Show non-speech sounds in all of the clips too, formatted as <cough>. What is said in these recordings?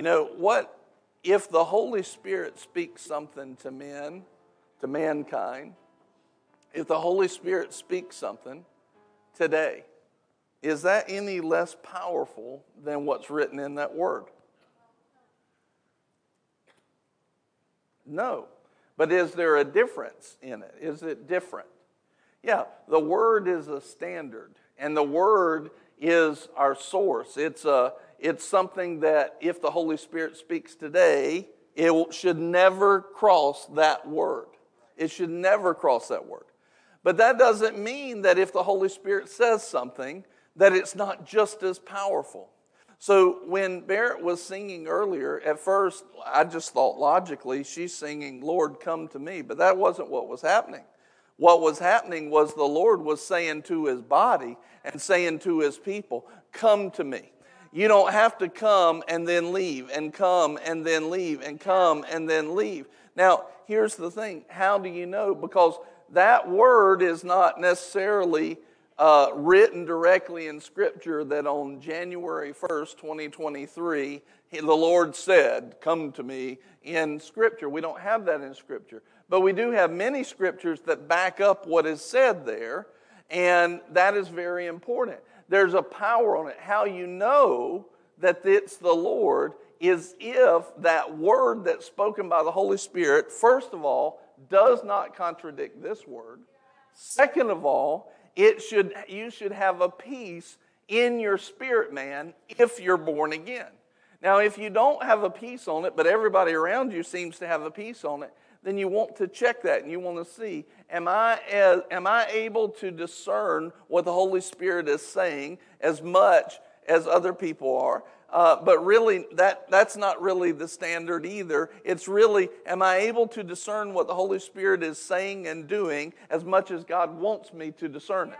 You know, what if the Holy Spirit speaks something to men, to mankind, if the Holy Spirit speaks something today, is that any less powerful than what's written in that word? No. But is there a difference in it? Is it different? Yeah, the word is a standard, and the word is our source. It's, a, it's something that if the Holy Spirit speaks today, it should never cross that word. It should never cross that word. But that doesn't mean that if the Holy Spirit says something, that it's not just as powerful. So when Barrett was singing earlier, at first I just thought logically she's singing, Lord, come to me. But that wasn't what was happening. What was happening was the Lord was saying to his body and saying to his people, Come to me. You don't have to come and then leave, and come and then leave, and come and then leave. Now, here's the thing how do you know? Because that word is not necessarily uh, written directly in Scripture that on January 1st, 2023, the Lord said, Come to me in Scripture. We don't have that in Scripture. But we do have many Scriptures that back up what is said there, and that is very important. There's a power on it. How you know that it's the Lord is if that word that's spoken by the Holy Spirit, first of all, does not contradict this word. Second of all, it should, you should have a peace in your spirit man if you're born again. Now, if you don't have a peace on it, but everybody around you seems to have a peace on it, then you want to check that and you want to see am I, as, am I able to discern what the Holy Spirit is saying as much as other people are? Uh, but really, that, that's not really the standard either. It's really, am I able to discern what the Holy Spirit is saying and doing as much as God wants me to discern it?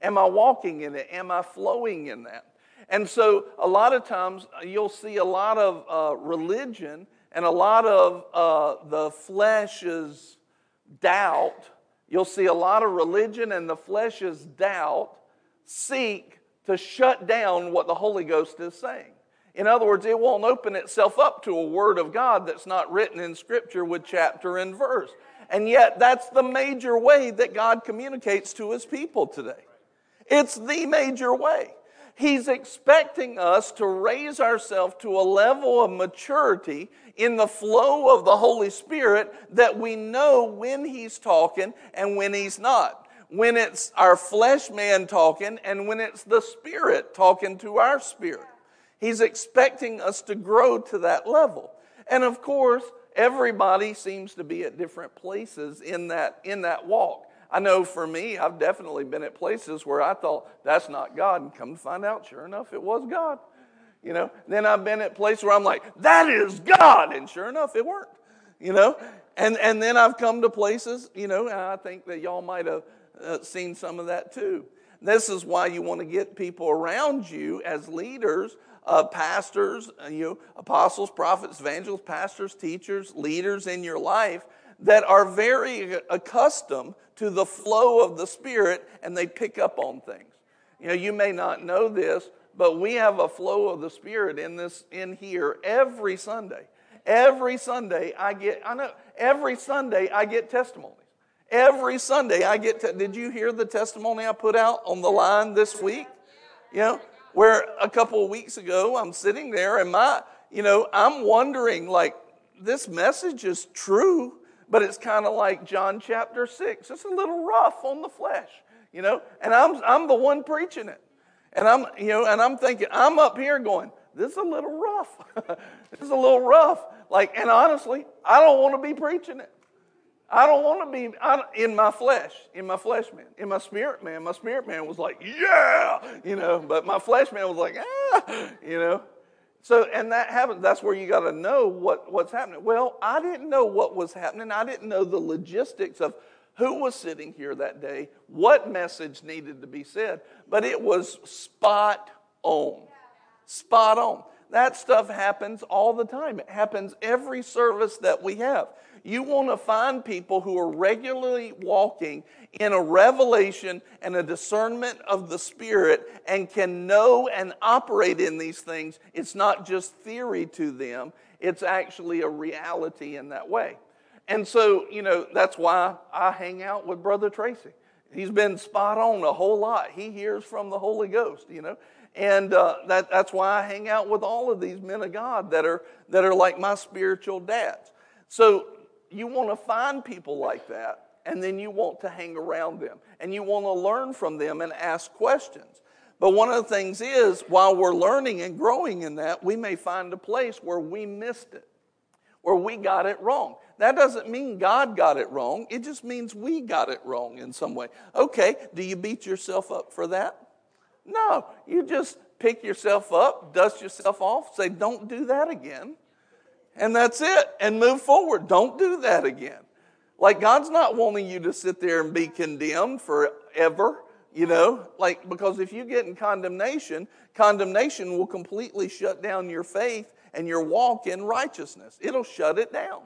Am I walking in it? Am I flowing in that? And so, a lot of times, you'll see a lot of uh, religion and a lot of uh, the flesh's doubt. You'll see a lot of religion and the flesh's doubt seek to shut down what the Holy Ghost is saying. In other words, it won't open itself up to a word of God that's not written in Scripture with chapter and verse. And yet, that's the major way that God communicates to his people today. It's the major way. He's expecting us to raise ourselves to a level of maturity in the flow of the Holy Spirit that we know when He's talking and when He's not. When it's our flesh man talking and when it's the Spirit talking to our spirit. He's expecting us to grow to that level. And of course, everybody seems to be at different places in that, in that walk. I know for me, I've definitely been at places where I thought that's not God, and come to find out, sure enough, it was God. You know, then I've been at places where I'm like, that is God, and sure enough, it weren't. You know, and and then I've come to places, you know, and I think that y'all might have uh, seen some of that too. This is why you want to get people around you as leaders uh, pastors, uh, you know, apostles, prophets, evangelists, pastors, teachers, leaders in your life that are very accustomed to the flow of the Spirit and they pick up on things. You know, you may not know this, but we have a flow of the Spirit in this in here every Sunday. Every Sunday I get I know every Sunday I get testimonies. Every Sunday I get te- Did you hear the testimony I put out on the line this week? You know, where a couple of weeks ago I'm sitting there and my, you know, I'm wondering like, this message is true, but it's kind of like John chapter 6. It's a little rough on the flesh, you know, and I'm, I'm the one preaching it. And I'm, you know, and I'm thinking, I'm up here going, this is a little rough. <laughs> this is a little rough. Like, and honestly, I don't want to be preaching it. I don't want to be I, in my flesh, in my flesh man, in my spirit man. My spirit man was like, yeah, you know, but my flesh man was like, ah, you know. So, and that happens. That's where you got to know what, what's happening. Well, I didn't know what was happening. I didn't know the logistics of who was sitting here that day, what message needed to be said, but it was spot on. Spot on. That stuff happens all the time. It happens every service that we have. You want to find people who are regularly walking in a revelation and a discernment of the Spirit and can know and operate in these things. It's not just theory to them, it's actually a reality in that way. And so, you know, that's why I hang out with Brother Tracy. He's been spot on a whole lot. He hears from the Holy Ghost, you know. And uh, that, that's why I hang out with all of these men of God that are, that are like my spiritual dads. So you want to find people like that, and then you want to hang around them, and you want to learn from them and ask questions. But one of the things is, while we're learning and growing in that, we may find a place where we missed it, where we got it wrong. That doesn't mean God got it wrong, it just means we got it wrong in some way. Okay, do you beat yourself up for that? No, you just pick yourself up, dust yourself off, say, don't do that again. And that's it, and move forward. Don't do that again. Like, God's not wanting you to sit there and be condemned forever, you know? Like, because if you get in condemnation, condemnation will completely shut down your faith and your walk in righteousness. It'll shut it down.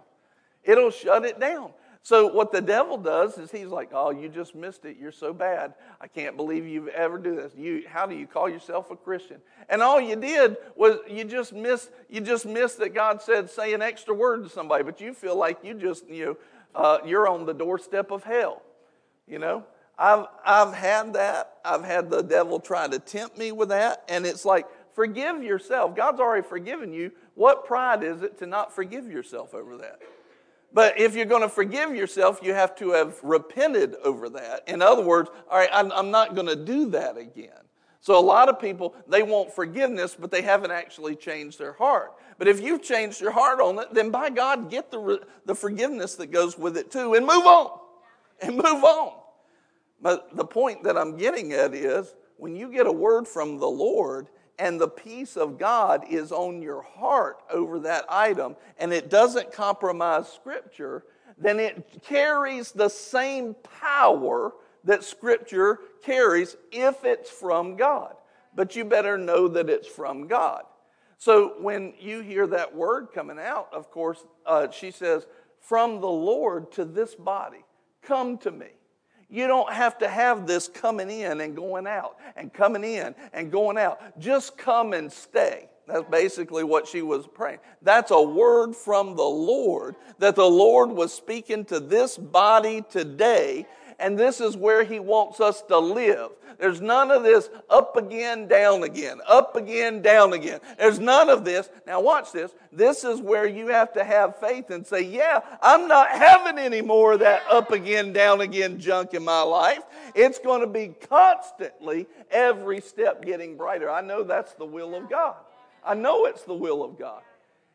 It'll shut it down. So what the devil does is he's like, "Oh, you just missed it. You're so bad. I can't believe you've ever do this. You, how do you call yourself a Christian?" And all you did was you just missed. You just missed that God said say an extra word to somebody, but you feel like you just you know uh, you're on the doorstep of hell. You know, I've I've had that. I've had the devil try to tempt me with that, and it's like forgive yourself. God's already forgiven you. What pride is it to not forgive yourself over that? But if you're going to forgive yourself, you have to have repented over that. In other words, all right, I'm, I'm not going to do that again. So a lot of people, they want forgiveness, but they haven't actually changed their heart. But if you've changed your heart on it, then by God, get the, the forgiveness that goes with it too and move on. And move on. But the point that I'm getting at is when you get a word from the Lord, and the peace of God is on your heart over that item and it doesn't compromise Scripture, then it carries the same power that Scripture carries if it's from God. But you better know that it's from God. So when you hear that word coming out, of course, uh, she says, From the Lord to this body, come to me. You don't have to have this coming in and going out and coming in and going out. Just come and stay. That's basically what she was praying. That's a word from the Lord that the Lord was speaking to this body today and this is where He wants us to live. There's none of this up again, down again, up again, down again. There's none of this. Now, watch this. This is where you have to have faith and say, Yeah, I'm not having any more of that up again, down again junk in my life. It's going to be constantly, every step getting brighter. I know that's the will of God. I know it's the will of God.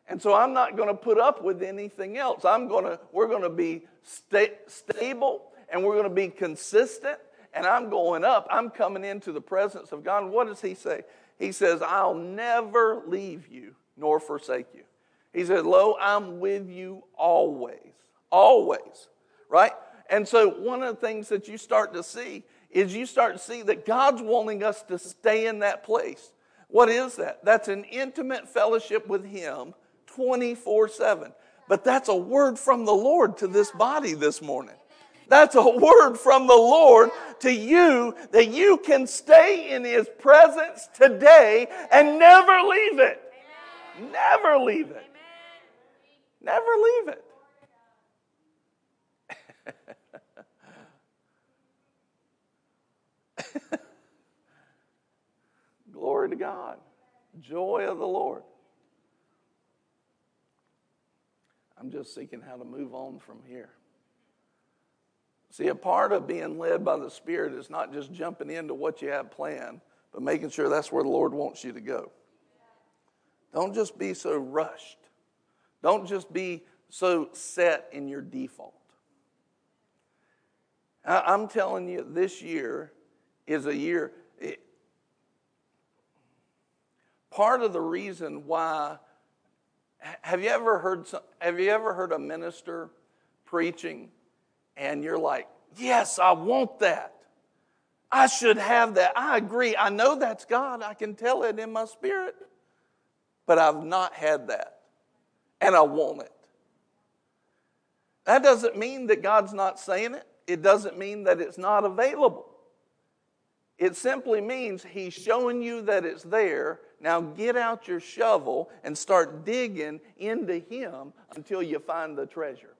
And so I'm not going to put up with anything else. I'm going to, we're going to be sta- stable and we're going to be consistent. And I'm going up. I'm coming into the presence of God. What does He say? He says, I'll never leave you nor forsake you. He said, Lo, I'm with you always. Always. Right? And so, one of the things that you start to see is you start to see that God's wanting us to stay in that place. What is that? That's an intimate fellowship with Him 24 7. But that's a word from the Lord to this body this morning. That's a word from the Lord to you that you can stay in His presence today and never leave it. Never leave it. Never leave it. <laughs> Glory to God. Joy of the Lord. I'm just seeking how to move on from here. See, a part of being led by the Spirit is not just jumping into what you have planned, but making sure that's where the Lord wants you to go. Don't just be so rushed. Don't just be so set in your default. I'm telling you, this year is a year. It, part of the reason why have you ever heard have you ever heard a minister preaching and you're like, yes, I want that. I should have that. I agree. I know that's God. I can tell it in my spirit. but I've not had that. And I want it. That doesn't mean that God's not saying it, it doesn't mean that it's not available. It simply means He's showing you that it's there. Now get out your shovel and start digging into Him until you find the treasure.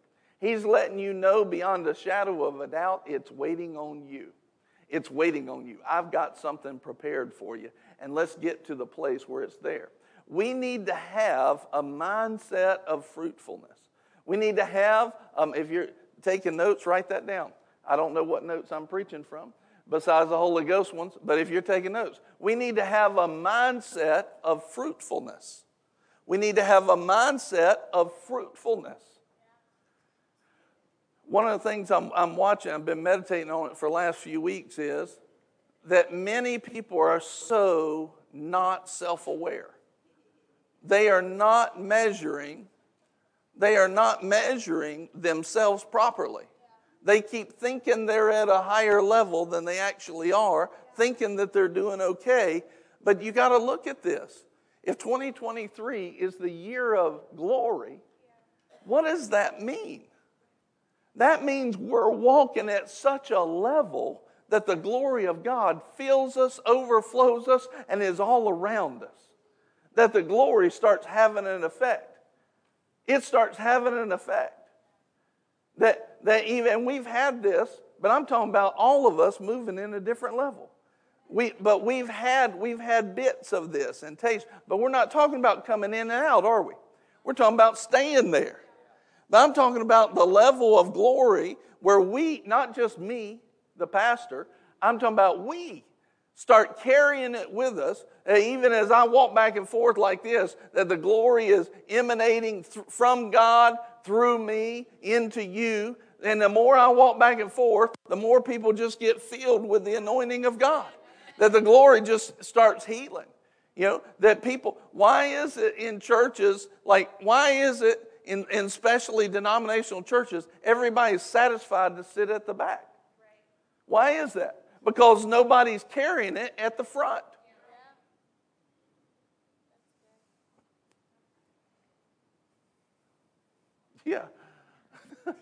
He's letting you know beyond a shadow of a doubt it's waiting on you. It's waiting on you. I've got something prepared for you, and let's get to the place where it's there. We need to have a mindset of fruitfulness. We need to have, um, if you're taking notes, write that down. I don't know what notes I'm preaching from besides the Holy Ghost ones, but if you're taking notes, we need to have a mindset of fruitfulness. We need to have a mindset of fruitfulness. One of the things I'm, I'm watching, I've been meditating on it for the last few weeks, is that many people are so not self aware. They are not measuring, they are not measuring themselves properly. They keep thinking they're at a higher level than they actually are, thinking that they're doing okay. But you got to look at this. If 2023 is the year of glory, what does that mean? That means we're walking at such a level that the glory of God fills us, overflows us, and is all around us. That the glory starts having an effect. It starts having an effect. That, that even, we've had this, but I'm talking about all of us moving in a different level. We, but we've had, we've had bits of this and taste, but we're not talking about coming in and out, are we? We're talking about staying there. But I'm talking about the level of glory where we, not just me, the pastor, I'm talking about we start carrying it with us, even as I walk back and forth like this, that the glory is emanating th- from God through me into you. And the more I walk back and forth, the more people just get filled with the anointing of God. That the glory just starts healing. You know, that people, why is it in churches, like, why is it in, in especially denominational churches, everybody's satisfied to sit at the back? Why is that? Because nobody's carrying it at the front. Yeah. <laughs>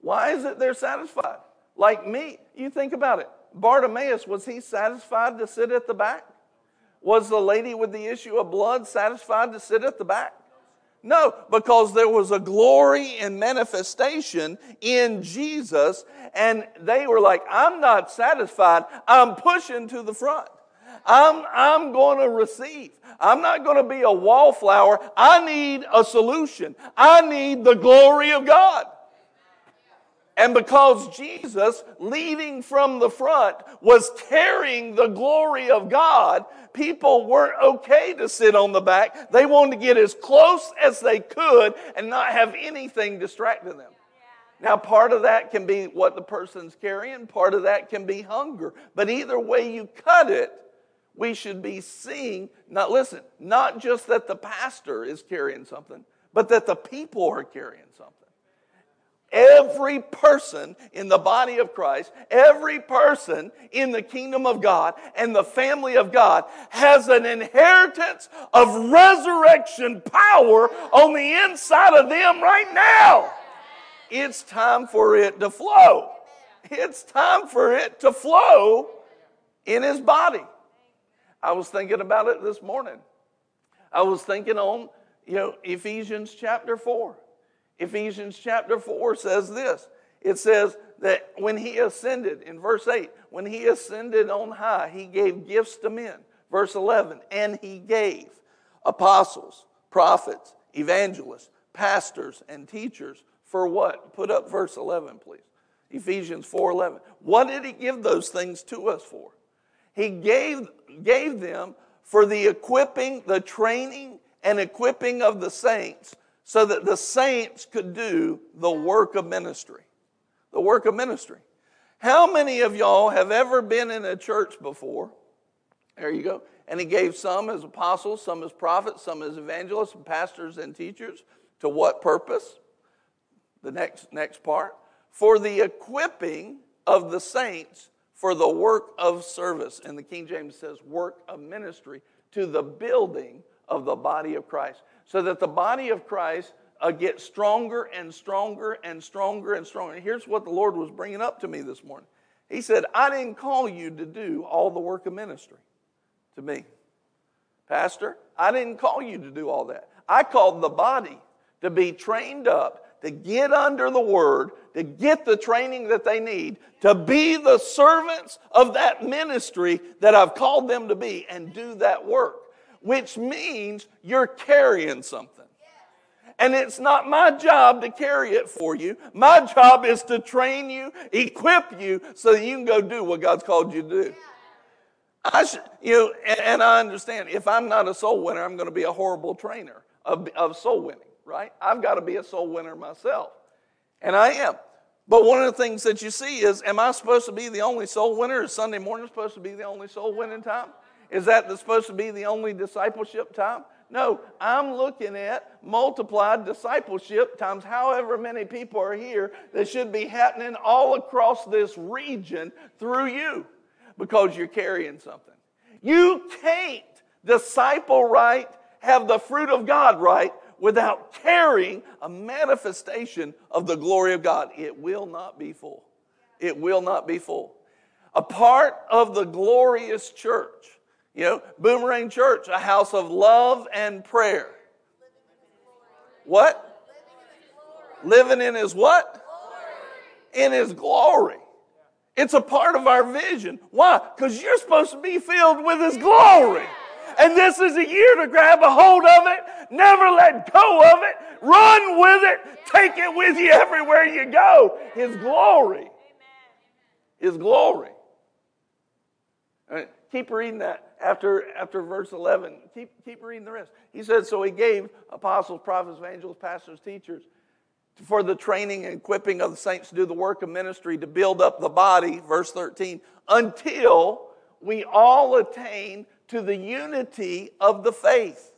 Why is it they're satisfied? Like me, you think about it. Bartimaeus, was he satisfied to sit at the back? Was the lady with the issue of blood satisfied to sit at the back? No, because there was a glory and manifestation in Jesus, and they were like, I'm not satisfied. I'm pushing to the front. I'm, I'm going to receive. I'm not going to be a wallflower. I need a solution. I need the glory of God. And because Jesus, leading from the front, was carrying the glory of God, people weren't okay to sit on the back. They wanted to get as close as they could and not have anything distracting them. Now, part of that can be what the person's carrying, part of that can be hunger. But either way you cut it, we should be seeing, not listen, not just that the pastor is carrying something, but that the people are carrying something. Every person in the body of Christ, every person in the kingdom of God and the family of God has an inheritance of resurrection power on the inside of them right now. It's time for it to flow. It's time for it to flow in his body. I was thinking about it this morning. I was thinking on, you know, Ephesians chapter 4. Ephesians chapter 4 says this it says that when he ascended, in verse 8, when he ascended on high, he gave gifts to men. Verse 11, and he gave apostles, prophets, evangelists, pastors, and teachers for what? Put up verse 11, please. Ephesians 4:11. What did he give those things to us for? He gave, gave them for the equipping, the training, and equipping of the saints so that the saints could do the work of ministry. The work of ministry. How many of y'all have ever been in a church before? There you go. And he gave some as apostles, some as prophets, some as evangelists, and pastors and teachers. To what purpose? The next, next part. For the equipping of the saints for the work of service. And the King James says work of ministry to the building of the body of Christ. So that the body of Christ uh, gets stronger and stronger and stronger and stronger. And here's what the Lord was bringing up to me this morning. He said, I didn't call you to do all the work of ministry to me. Pastor, I didn't call you to do all that. I called the body to be trained up, to get under the word, to get the training that they need, to be the servants of that ministry that I've called them to be and do that work, which means you're carrying something. And it's not my job to carry it for you. My job is to train you, equip you, so that you can go do what God's called you to do. I should, you know, and, and I understand if I'm not a soul winner, I'm going to be a horrible trainer of, of soul winning, right? I've got to be a soul winner myself. And I am. But one of the things that you see is, am I supposed to be the only soul winner? Is Sunday morning supposed to be the only soul winning time? Is that supposed to be the only discipleship time? No, I'm looking at multiplied discipleship times however many people are here that should be happening all across this region through you because you're carrying something. You can't disciple right, have the fruit of God right, without carrying a manifestation of the glory of God. It will not be full. It will not be full. A part of the glorious church, you know, Boomerang Church, a house of love and prayer. What? Living in his what? In his glory. It's a part of our vision. Why? Because you're supposed to be filled with His glory. And this is a year to grab a hold of it, never let go of it, run with it, take it with you everywhere you go. His glory. His glory. Right, keep reading that after, after verse 11. Keep, keep reading the rest. He said, So he gave apostles, prophets, evangelists, pastors, teachers for the training and equipping of the saints to do the work of ministry to build up the body, verse 13, until we all attain to the unity of the faith.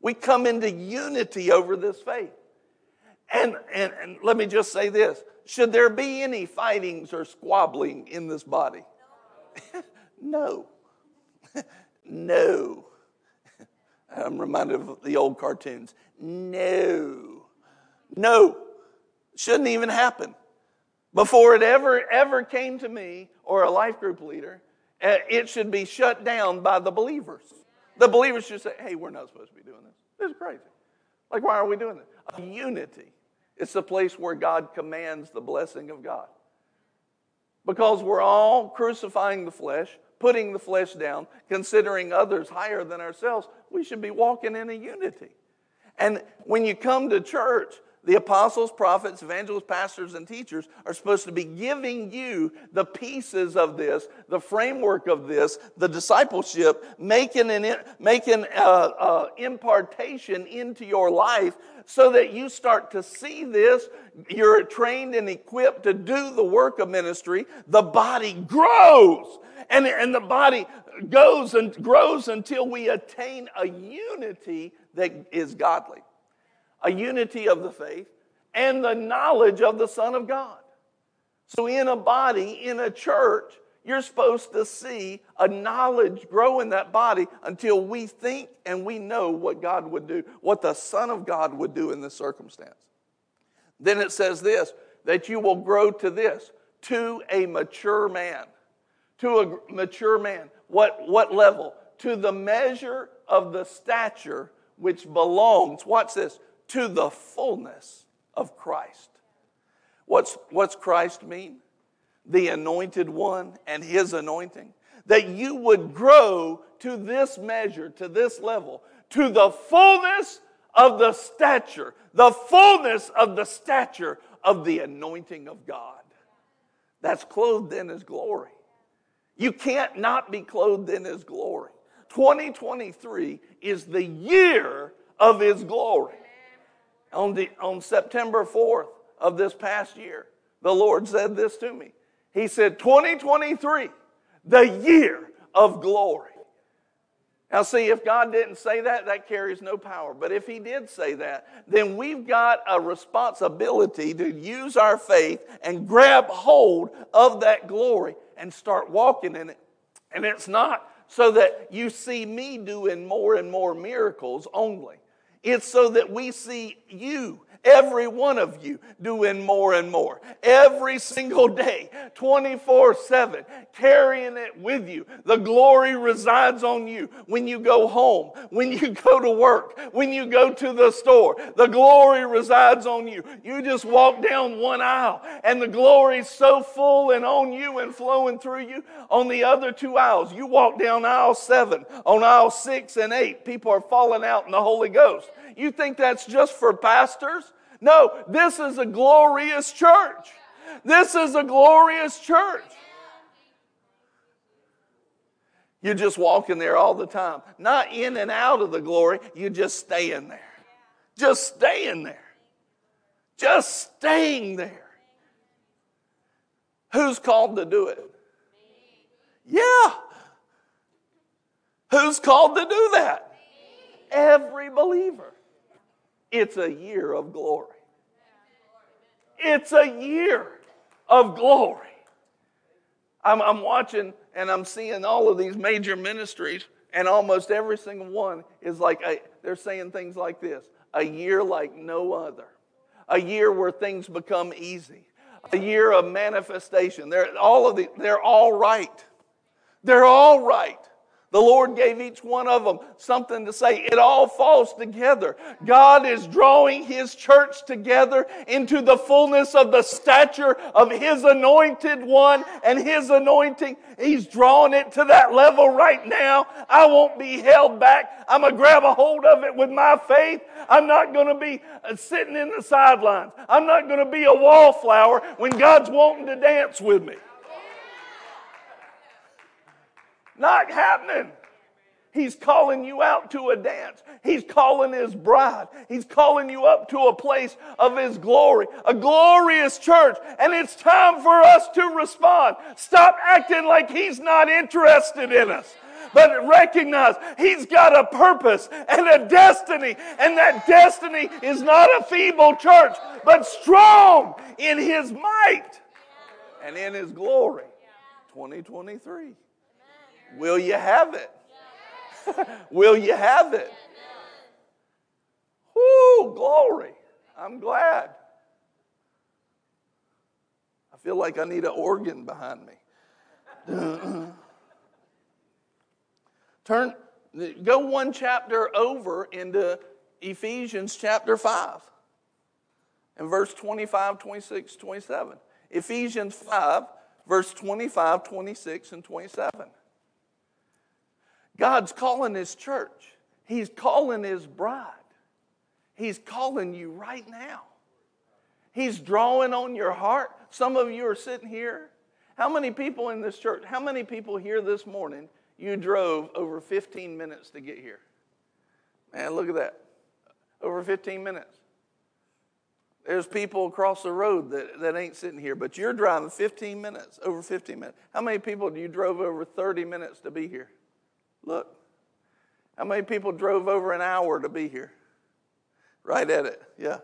We come into unity over this faith. And, and, and let me just say this should there be any fightings or squabbling in this body? <laughs> no. <laughs> no. I'm reminded of the old cartoons. No. No. Shouldn't even happen. Before it ever, ever came to me or a life group leader, eh, it should be shut down by the believers. The believers should say, hey, we're not supposed to be doing this. This is crazy. Like, why are we doing this? Unity. It's the place where God commands the blessing of God. Because we're all crucifying the flesh, putting the flesh down, considering others higher than ourselves, we should be walking in a unity. And when you come to church, the apostles, prophets, evangelists, pastors, and teachers are supposed to be giving you the pieces of this, the framework of this, the discipleship, making an making a, a impartation into your life, so that you start to see this. You're trained and equipped to do the work of ministry. The body grows, and and the body goes and grows until we attain a unity that is godly a unity of the faith, and the knowledge of the Son of God. So, in a body, in a church, you're supposed to see a knowledge grow in that body until we think and we know what God would do, what the Son of God would do in this circumstance. Then it says this that you will grow to this, to a mature man. To a mature man. What, what level? To the measure of the stature which belongs, watch this, to the fullness of Christ. What's, what's Christ mean? The anointed one and his anointing. That you would grow to this measure, to this level, to the fullness of the stature, the fullness of the stature of the anointing of God. That's clothed in his glory. You can't not be clothed in his glory. 2023 is the year of his glory on, the, on September 4th of this past year, the Lord said this to me. He said, 2023, the year of glory. Now, see, if God didn't say that, that carries no power. But if He did say that, then we've got a responsibility to use our faith and grab hold of that glory and start walking in it. And it's not so that you see me doing more and more miracles only. It's so that we see you Every one of you doing more and more. Every single day, 24 7, carrying it with you. The glory resides on you when you go home, when you <laughs> go to work, when you go to the store. The glory resides on you. You just walk down one aisle and the glory's so full and on you and flowing through you. On the other two aisles, you walk down aisle seven, on aisle six and eight, people are falling out in the Holy Ghost. You think that's just for pastors? No, this is a glorious church. This is a glorious church. You're just walking there all the time. Not in and out of the glory, you just stay in there. Just stay in there. Just staying there. Who's called to do it? Yeah. Who's called to do that? Every believer. It's a year of glory. It's a year of glory. I'm, I'm, watching and I'm seeing all of these major ministries, and almost every single one is like, a, they're saying things like this a year like no other, a year where things become easy, a year of manifestation. They're all, of the, they're all right. They're all right. The Lord gave each one of them something to say. It all falls together. God is drawing His church together into the fullness of the stature of His anointed one and His anointing. He's drawing it to that level right now. I won't be held back. I'm going to grab a hold of it with my faith. I'm not going to be uh, sitting in the sidelines. I'm not going to be a wallflower when God's wanting to dance with me. Not happening. He's calling you out to a dance. He's calling his bride. He's calling you up to a place of his glory, a glorious church. And it's time for us to respond. Stop acting like he's not interested in us. But recognize he's got a purpose and a destiny. And that destiny is not a feeble church, but strong in his might and in his glory. 2023. Will you have it? <laughs> Will you have it? Whoo, glory. I'm glad. I feel like I need an organ behind me. <clears throat> Turn, go one chapter over into Ephesians chapter 5 and verse 25, 26, 27. Ephesians 5, verse 25, 26, and 27. God's calling His church, He's calling His bride. He's calling you right now. He's drawing on your heart. Some of you are sitting here. How many people in this church, how many people here this morning you drove over 15 minutes to get here? Man, look at that. Over 15 minutes. There's people across the road that, that ain't sitting here, but you're driving 15 minutes, over 15 minutes. How many people do you drove over 30 minutes to be here? Look, how many people drove over an hour to be here? Right at it, yeah.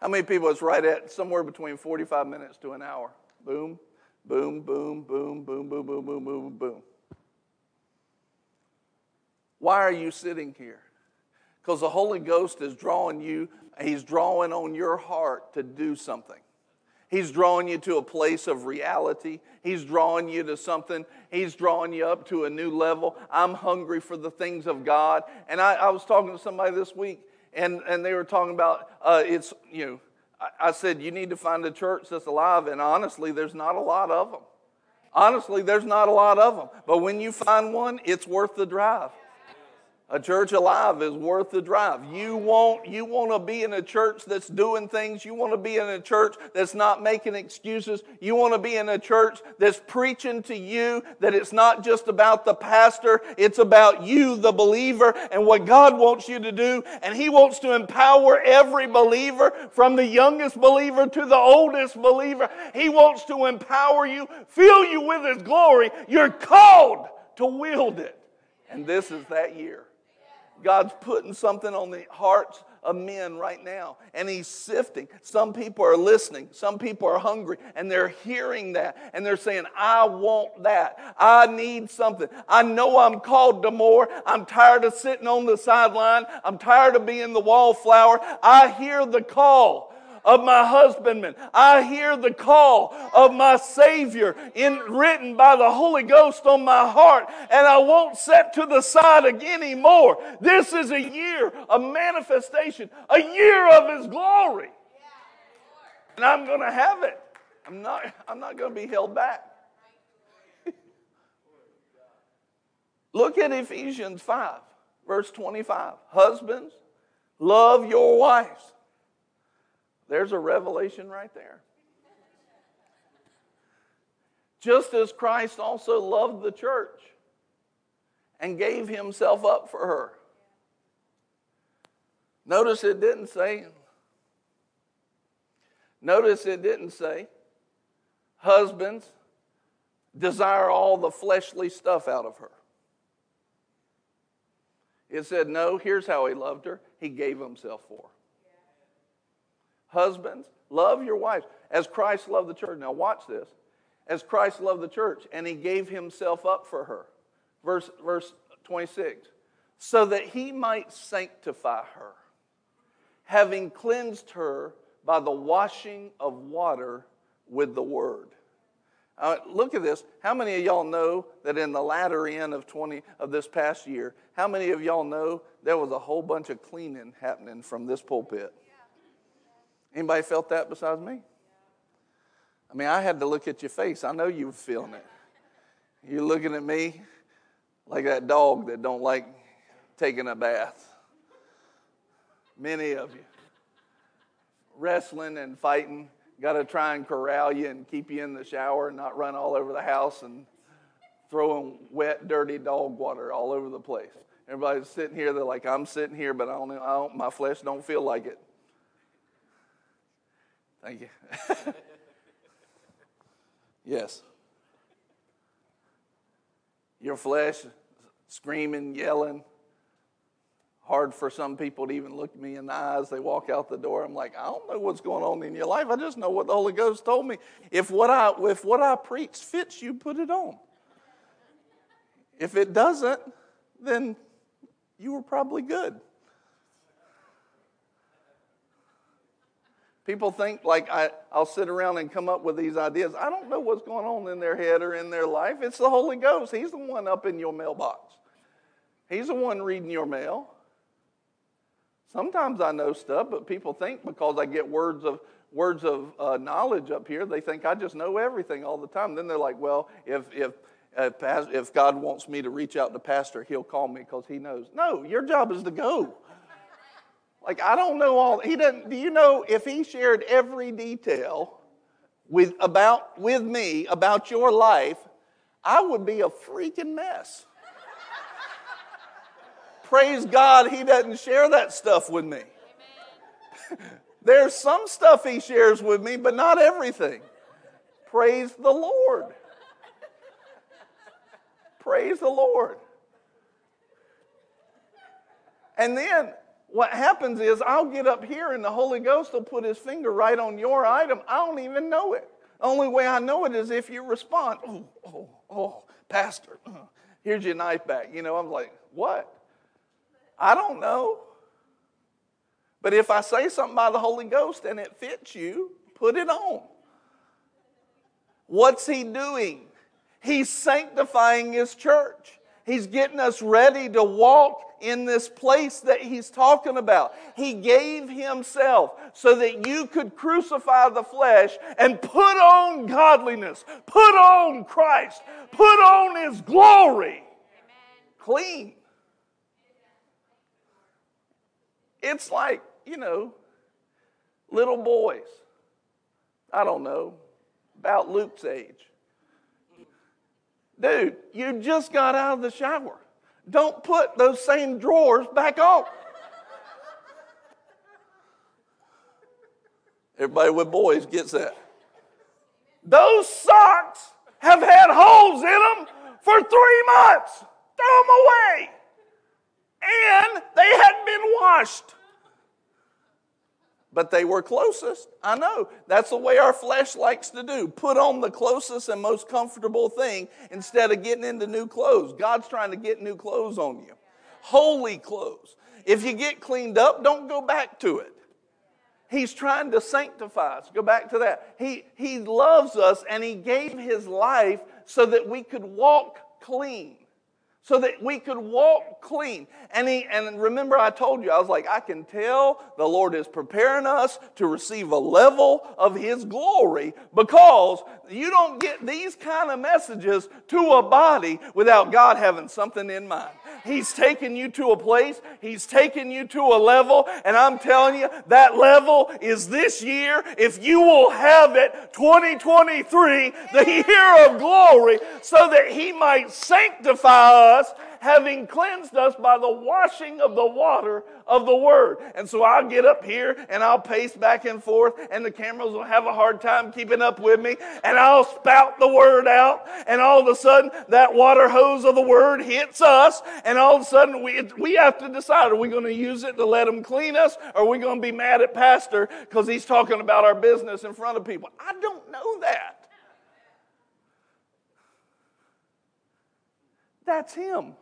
How many people it's right at somewhere between 45 minutes to an hour? Boom, boom, boom, boom, boom, boom, boom, boom, boom, boom. Why are you sitting here? Because the Holy Ghost is drawing you, He's drawing on your heart to do something. He's drawing you to a place of reality. He's drawing you to something. He's drawing you up to a new level. I'm hungry for the things of God. And I, I was talking to somebody this week, and, and they were talking about uh, it's, you know, I, I said, you need to find a church that's alive. And honestly, there's not a lot of them. Honestly, there's not a lot of them. But when you find one, it's worth the drive. A church alive is worth the drive. You want, you want to be in a church that's doing things. You want to be in a church that's not making excuses. You want to be in a church that's preaching to you that it's not just about the pastor. It's about you, the believer, and what God wants you to do. And He wants to empower every believer from the youngest believer to the oldest believer. He wants to empower you, fill you with His glory. You're called to wield it. And this is that year. God's putting something on the hearts of men right now, and He's sifting. Some people are listening, some people are hungry, and they're hearing that, and they're saying, I want that. I need something. I know I'm called to more. I'm tired of sitting on the sideline. I'm tired of being the wallflower. I hear the call of my husbandman. I hear the call of my Savior in, written by the Holy Ghost on my heart, and I won't set to the side again anymore. This is a year of manifestation, a year of His glory. And I'm going to have it. I'm not, I'm not going to be held back. <laughs> Look at Ephesians 5, verse 25. Husbands, love your wives there's a revelation right there. Just as Christ also loved the church and gave himself up for her. Notice it didn't say, notice it didn't say, husbands, desire all the fleshly stuff out of her. It said, no, here's how he loved her. He gave himself for her. Husbands, love your wives as Christ loved the church. Now, watch this. As Christ loved the church, and he gave himself up for her. Verse, verse 26. So that he might sanctify her, having cleansed her by the washing of water with the word. Uh, look at this. How many of y'all know that in the latter end of 20 of this past year, how many of y'all know there was a whole bunch of cleaning happening from this pulpit? Anybody felt that besides me? I mean, I had to look at your face. I know you were feeling it. You're looking at me like that dog that don't like taking a bath. Many of you. Wrestling and fighting. Got to try and corral you and keep you in the shower and not run all over the house and throwing wet, dirty dog water all over the place. Everybody's sitting here. They're like, I'm sitting here, but I don't, I don't my flesh don't feel like it. Thank you. <laughs> yes. Your flesh screaming, yelling. Hard for some people to even look me in the eyes. They walk out the door. I'm like, I don't know what's going on in your life. I just know what the Holy Ghost told me. If what I if what I preach fits you, put it on. If it doesn't, then you were probably good. People think like I, I'll sit around and come up with these ideas. I don't know what's going on in their head or in their life. It's the Holy Ghost. He's the one up in your mailbox, He's the one reading your mail. Sometimes I know stuff, but people think because I get words of words of uh, knowledge up here, they think I just know everything all the time. Then they're like, well, if if if God wants me to reach out to pastor, he'll call me because he knows. No, your job is to go. Like, I don't know all, he doesn't, do you know if he shared every detail with, about, with me about your life, I would be a freaking mess. Praise God, he doesn't share that stuff with me. <laughs> There's some stuff he shares with me, but not everything. Praise the Lord. Praise the Lord. And then what happens is I'll get up here and the Holy Ghost will put his finger right on your item. I don't even know it. The only way I know it is if you respond, oh, oh, oh, Pastor, uh, here's your knife back. You know, I'm like, what? I don't know. But if I say something by the Holy Ghost and it fits you, put it on. What's he doing? He's sanctifying his church. He's getting us ready to walk in this place that he's talking about. He gave himself so that you could crucify the flesh and put on godliness, put on Christ, put on his glory. Clean. It's like, you know, little boys. I don't know, about Luke's age. Dude, you just got out of the shower don't put those same drawers back on. Everybody with boys gets that. Those socks have had holes in them for three months. Throw them away. and they hadn't been washed. But they were closest. I know. That's the way our flesh likes to do. Put on the closest and most comfortable thing instead of getting into new clothes. God's trying to get new clothes on you. Holy clothes. If you get cleaned up, don't go back to it. He's trying to sanctify us. Go back to that. He, he loves us and He gave His life so that we could walk clean so that we could walk clean. And he, and remember I told you, I was like, I can tell the Lord is preparing us to receive a level of his glory because you don't get these kind of messages to a body without God having something in mind. He's taken you to a place, He's taken you to a level, and I'm telling you, that level is this year. If you will have it, 2023, the year of glory, so that He might sanctify us having cleansed us by the washing of the water of the Word. And so I'll get up here and I'll pace back and forth, and the cameras will have a hard time keeping up with me, and I'll spout the Word out, and all of a sudden that water hose of the Word hits us, and all of a sudden we, we have to decide are we going to use it to let them clean us, or are we going to be mad at Pastor because he's talking about our business in front of people? I don't know that. That's him.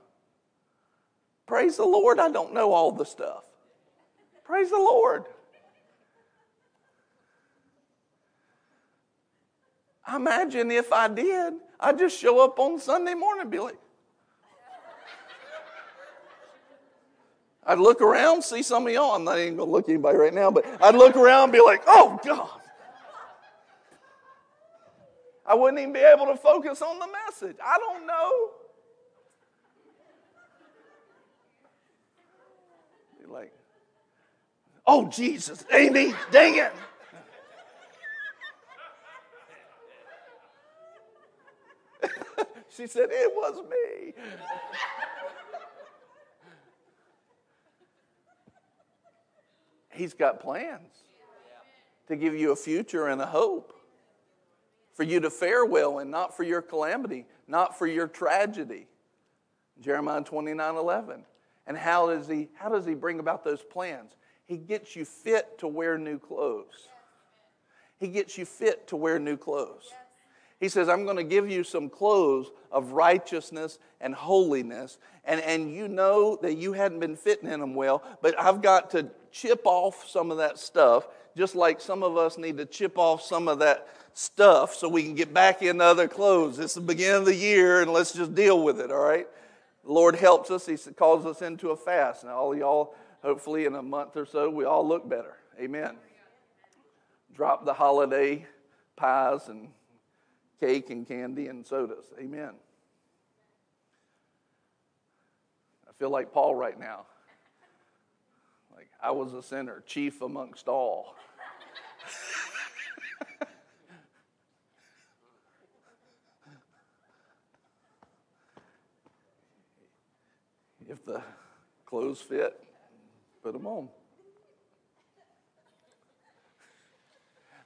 Praise the Lord, I don't know all the stuff. Praise the Lord. I imagine if I did, I'd just show up on Sunday morning and be like, I'd look around, see some of y'all. I'm not even going to look at anybody right now, but I'd look around and be like, oh, God. I wouldn't even be able to focus on the message. I don't know. like, oh, Jesus, Amy, dang it. <laughs> she said, it was me. He's got plans to give you a future and a hope, for you to fare well and not for your calamity, not for your tragedy. Jeremiah 29 11. And how does he, how does he bring about those plans? He gets you fit to wear new clothes. He gets you fit to wear new clothes. He says, I'm going to give you some clothes of righteousness and holiness. And, and you know that you hadn't been fitting in them well, but I've got to chip off some of that stuff, just like some of us need to chip off some of that stuff so we can get back in other clothes. It's the beginning of the year, and let's just deal with it, all right? The Lord helps us. He calls us into a fast. Now, all y'all, hopefully in a month or so, we all look better. Amen. Drop the holiday pies and cake and candy and sodas. Amen. I feel like Paul right now. Like I was a sinner, chief amongst all. <laughs> If the clothes fit, put them on.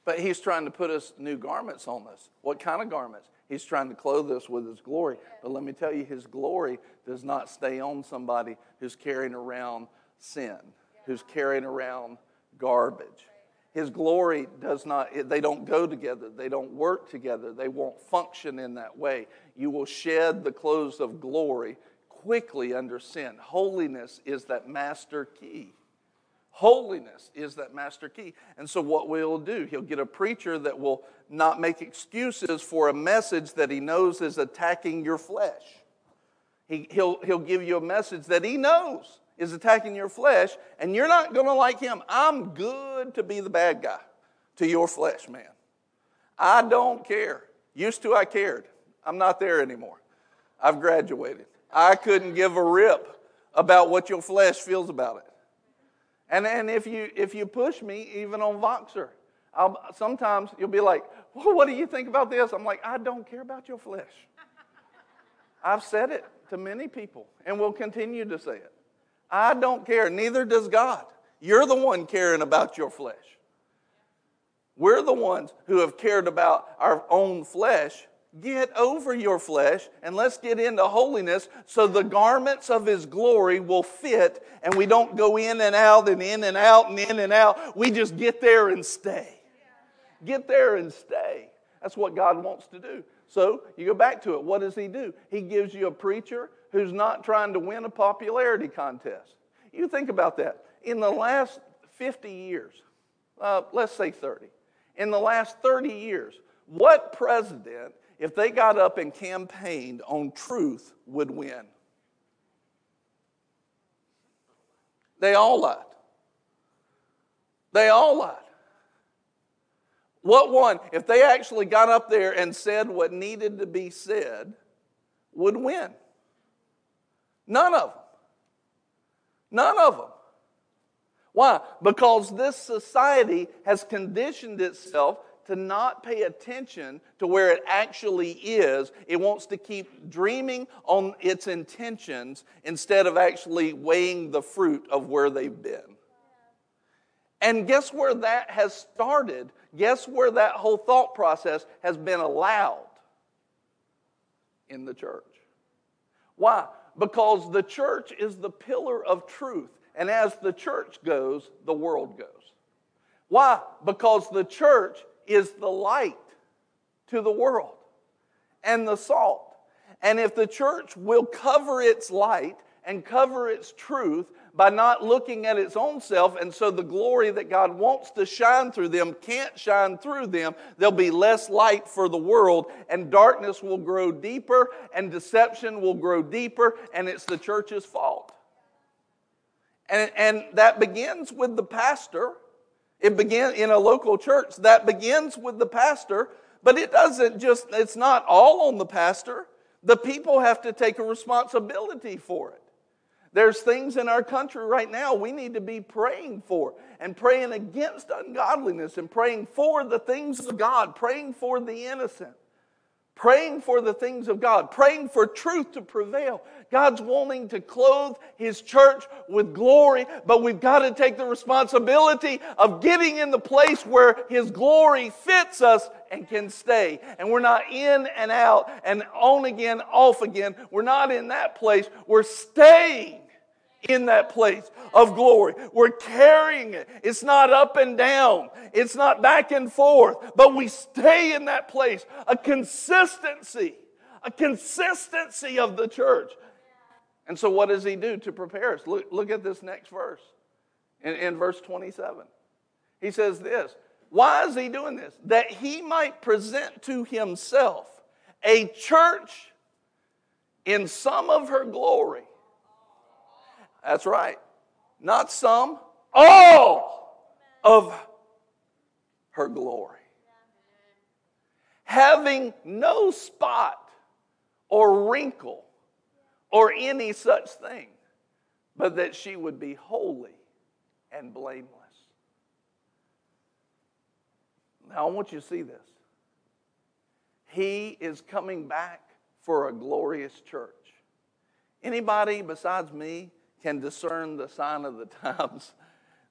But he's trying to put us new garments on us. What kind of garments? He's trying to clothe us with his glory. But let me tell you, his glory does not stay on somebody who's carrying around sin, who's carrying around garbage. His glory does not, they don't go together. They don't work together. They won't function in that way. You will shed the clothes of glory quickly under sin. Holiness is that master key. Holiness is that master key. And so, what we'll do, he'll get a preacher that will not make excuses for a message that he knows is attacking your flesh. He, he'll, he'll give you a message that he knows is attacking your flesh, and you're not going to like him. I'm good to be the bad guy to your flesh, man. I don't care. Used to, I cared. I'm not there anymore. I've graduated. I couldn't give a rip about what your flesh feels about it. And, and if, you, if you push me, even on Voxer, I'll, sometimes you'll be like, well, what do you think about this? I'm like, I don't care about your flesh. I've said it to many people and will continue to say it. I don't care, neither does God. You're the one caring about your flesh. We're the ones who have cared about our own flesh Get over your flesh and let's get into holiness so the garments of His glory will fit and we don't go in and out and in and out and in and out. We just get there and stay. Get there and stay. That's what God wants to do. So you go back to it. What does He do? He gives you a preacher who's not trying to win a popularity contest. You think about that. In the last 50 years, uh, let's say 30, in the last 30 years, what president if they got up and campaigned on truth, would win. They all lied. They all lied. What one, if they actually got up there and said what needed to be said, would win? None of them. None of them. Why? Because this society has conditioned itself to not pay attention to where it actually is. It wants to keep dreaming on its intentions instead of actually weighing the fruit of where they've been. And guess where that has started? Guess where that whole thought process has been allowed? In the church. Why? Because the church is the pillar of truth. And as the church goes, the world goes. Why? Because the church is the light to the world and the salt. And if the church will cover its light and cover its truth by not looking at its own self, and so the glory that God wants to shine through them can't shine through them, there'll be less light for the world, and darkness will grow deeper, and deception will grow deeper, and it's the church's fault. And, and that begins with the pastor it begins in a local church that begins with the pastor, but it doesn't just, it's not all on the pastor. The people have to take a responsibility for it. There's things in our country right now we need to be praying for and praying against ungodliness and praying for the things of God, praying for the innocent praying for the things of God, praying for truth to prevail. God's wanting to clothe His church with glory, but we've got to take the responsibility of getting in the place where His glory fits us and can stay. And we're not in and out and on again, off again. We're not in that place. We're staying in that place of glory. We're carrying it. It's not up and down. It's not back and forth, but we stay in that place. A consistency, a consistency of the church. And so, what does he do to prepare us? Look, look at this next verse in, in verse 27. He says this Why is he doing this? That he might present to himself a church in some of her glory that's right. Not some, all of her glory. Having no spot or wrinkle or any such thing, but that she would be holy and blameless. Now, I want you to see this. He is coming back for a glorious church. Anybody besides me can discern the sign of the <laughs> times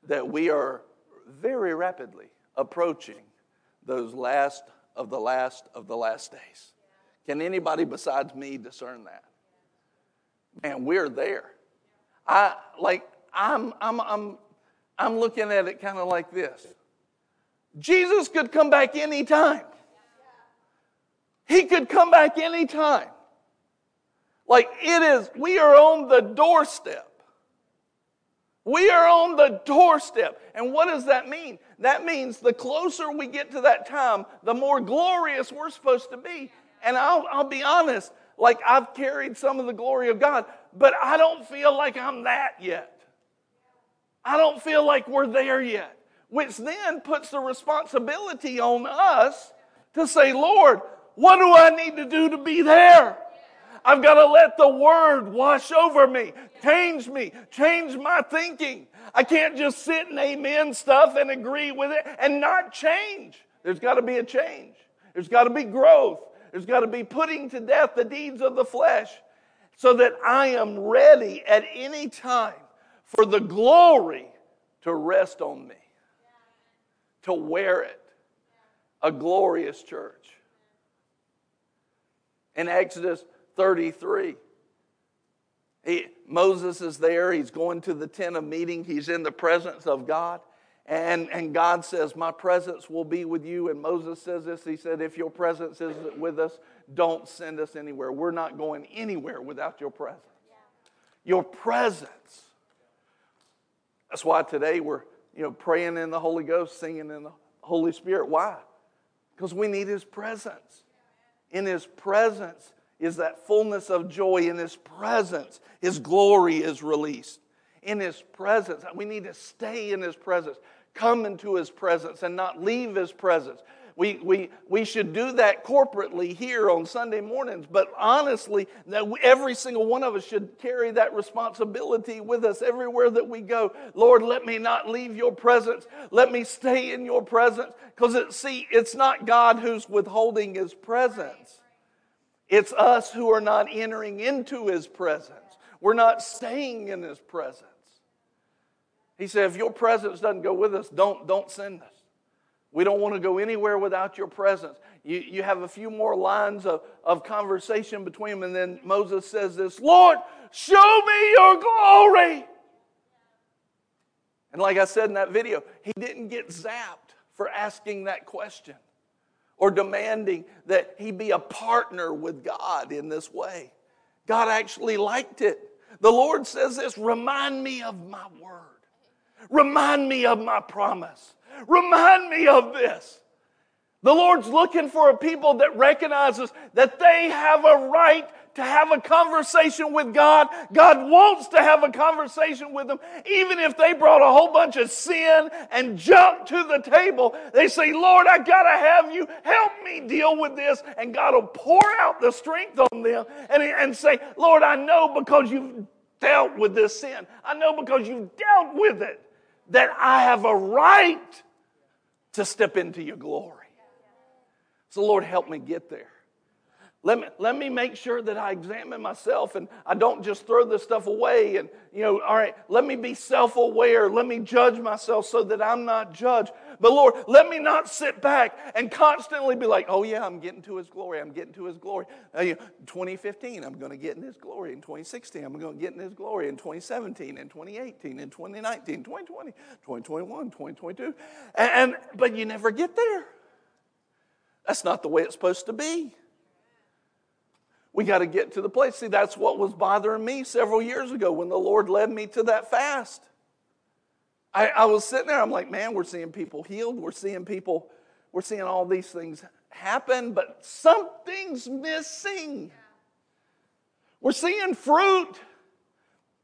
that we are very rapidly approaching those last of the last of the last days. Can anybody besides me discern that? Man, we're there. I like I'm I'm I'm I'm looking at it kind of like this. Jesus could come back anytime. He could come back anytime. Like it is, we are on the doorstep. We are on the doorstep. And what does that mean? That means the closer we get to that time, the more glorious we're supposed to be. And I'll, I'll be honest, like I've carried some of the glory of God, but I don't feel like I'm that yet. I don't feel like we're there yet, which then puts the responsibility on us to say, Lord, what do I need to do to be there? I've got to let the word wash over me, change me, change my thinking. I can't just sit and amen stuff and agree with it and not change. There's got to be a change. There's got to be growth. There's got to be putting to death the deeds of the flesh so that I am ready at any time for the glory to rest on me, to wear it. A glorious church. In Exodus 33, he, Moses is there. He's going to the tent of meeting. He's in the presence of God. And, and God says, My presence will be with you. And Moses says this He said, If your presence isn't with us, don't send us anywhere. We're not going anywhere without your presence. Your presence. That's why today we're you know, praying in the Holy Ghost, singing in the Holy Spirit. Why? Because we need His presence. In His presence is that fullness of joy. In His presence, His glory is released. In His presence, we need to stay in His presence come into his presence and not leave his presence. We, we, we should do that corporately here on Sunday mornings, but honestly, that every single one of us should carry that responsibility with us everywhere that we go. Lord, let me not leave your presence. Let me stay in your presence. Because, it, see, it's not God who's withholding his presence, it's us who are not entering into his presence. We're not staying in his presence. He said, if your presence doesn't go with us, don't, don't send us. We don't want to go anywhere without your presence. You, you have a few more lines of, of conversation between them, and then Moses says this Lord, show me your glory. And like I said in that video, he didn't get zapped for asking that question or demanding that he be a partner with God in this way. God actually liked it. The Lord says this remind me of my word. Remind me of my promise. Remind me of this. The Lord's looking for a people that recognizes that they have a right to have a conversation with God. God wants to have a conversation with them. Even if they brought a whole bunch of sin and junk to the table, they say, Lord, I gotta have you. Help me deal with this. And God will pour out the strength on them and, and say, Lord, I know because you've dealt with this sin. I know because you've dealt with it that I have a right to step into your glory. So, Lord, help me get there. Let me, let me make sure that I examine myself and I don't just throw this stuff away. And, you know, all right, let me be self aware. Let me judge myself so that I'm not judged. But Lord, let me not sit back and constantly be like, oh, yeah, I'm getting to his glory. I'm getting to his glory. Uh, you know, 2015, I'm going to get in his glory. In 2016, I'm going to get in his glory. In 2017, in 2018, in 2019, 2020, 2021, 2022. And, and but you never get there. That's not the way it's supposed to be. We got to get to the place. See, that's what was bothering me several years ago when the Lord led me to that fast. I, I, was sitting there, I'm like, man, we're seeing people healed. We're seeing people, we're seeing all these things happen, but something's missing. We're seeing fruit.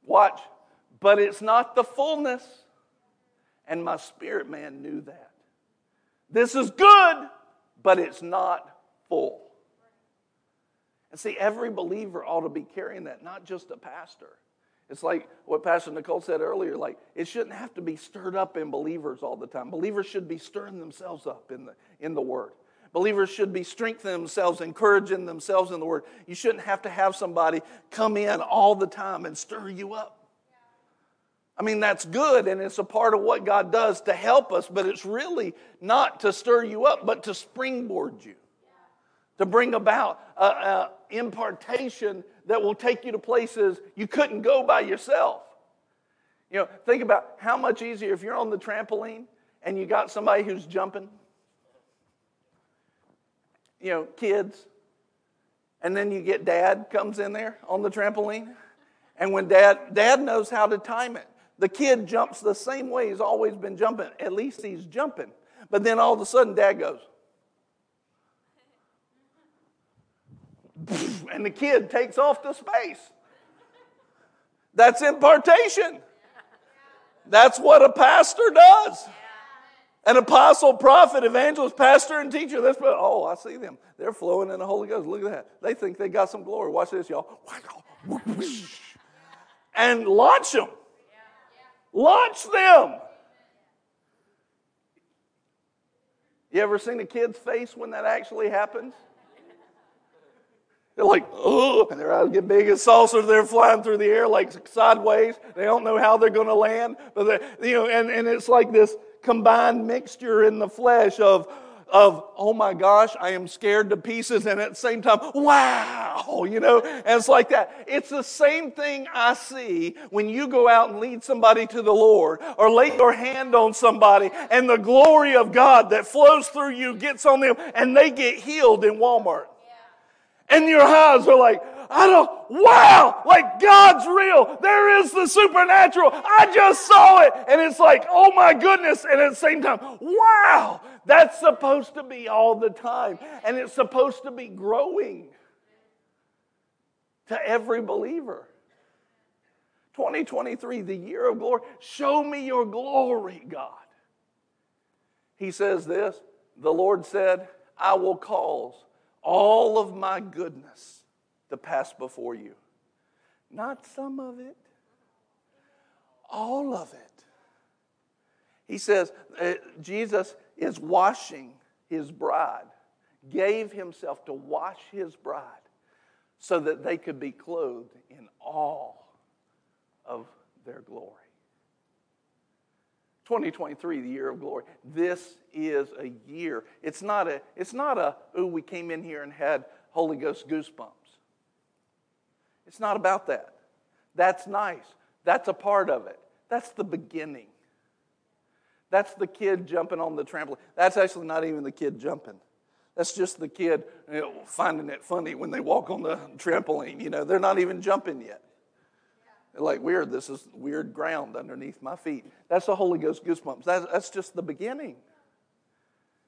Watch, but it's not the fullness. And my spirit man knew that. This is good, but it's not full. And see, every believer ought to be carrying that, not just a pastor. It's like what Pastor Nicole said earlier, like it shouldn't have to be stirred up in believers all the time. Believers should be stirring themselves up in the, in the Word. Believers should be strengthening themselves, encouraging themselves in the Word. You shouldn't have to have somebody come in all the time and stir you up. I mean, that's good and it's a part of what God does to help us, but it's really not to stir you up, but to springboard you to bring about an impartation that will take you to places you couldn't go by yourself. You know, think about how much easier if you're on the trampoline and you got somebody who's jumping. You know, kids. And then you get dad comes in there on the trampoline. And when dad dad knows how to time it. The kid jumps the same way he's always been jumping. At least he's jumping. But then all of a sudden dad goes, and the kid takes off to space. That's impartation. That's what a pastor does. An apostle, prophet, evangelist, pastor, and teacher. That's oh, I see them. They're flowing in the Holy Ghost. Look at that. They think they got some glory. Watch this, y'all. And launch them. Launch them. You ever seen a kid's face when that actually happens? They're like, oh, and their eyes get big as saucers. They're flying through the air like sideways. They don't know how they're going to land. But they, you know, and, and it's like this combined mixture in the flesh of of, oh my gosh, I am scared to pieces, and at the same time, wow, you know, and it's like that. It's the same thing I see when you go out and lead somebody to the Lord or lay your hand on somebody, and the glory of God that flows through you gets on them, and they get healed in Walmart. And your eyes are like, I don't, wow, like God's real. There is the supernatural. I just saw it. And it's like, oh my goodness. And at the same time, wow, that's supposed to be all the time. And it's supposed to be growing to every believer. 2023, the year of glory. Show me your glory, God. He says this The Lord said, I will cause all of my goodness to pass before you. Not some of it, all of it. He says, uh, Jesus is washing his bride, gave himself to wash his bride so that they could be clothed in all of their glory. 2023, the year of glory. This is a year. It's not a, it's not a, oh, we came in here and had Holy Ghost goosebumps. It's not about that. That's nice. That's a part of it. That's the beginning. That's the kid jumping on the trampoline. That's actually not even the kid jumping. That's just the kid you know, finding it funny when they walk on the trampoline. You know, they're not even jumping yet. Like, weird, this is weird ground underneath my feet. That's the Holy Ghost goosebumps. That's, that's just the beginning.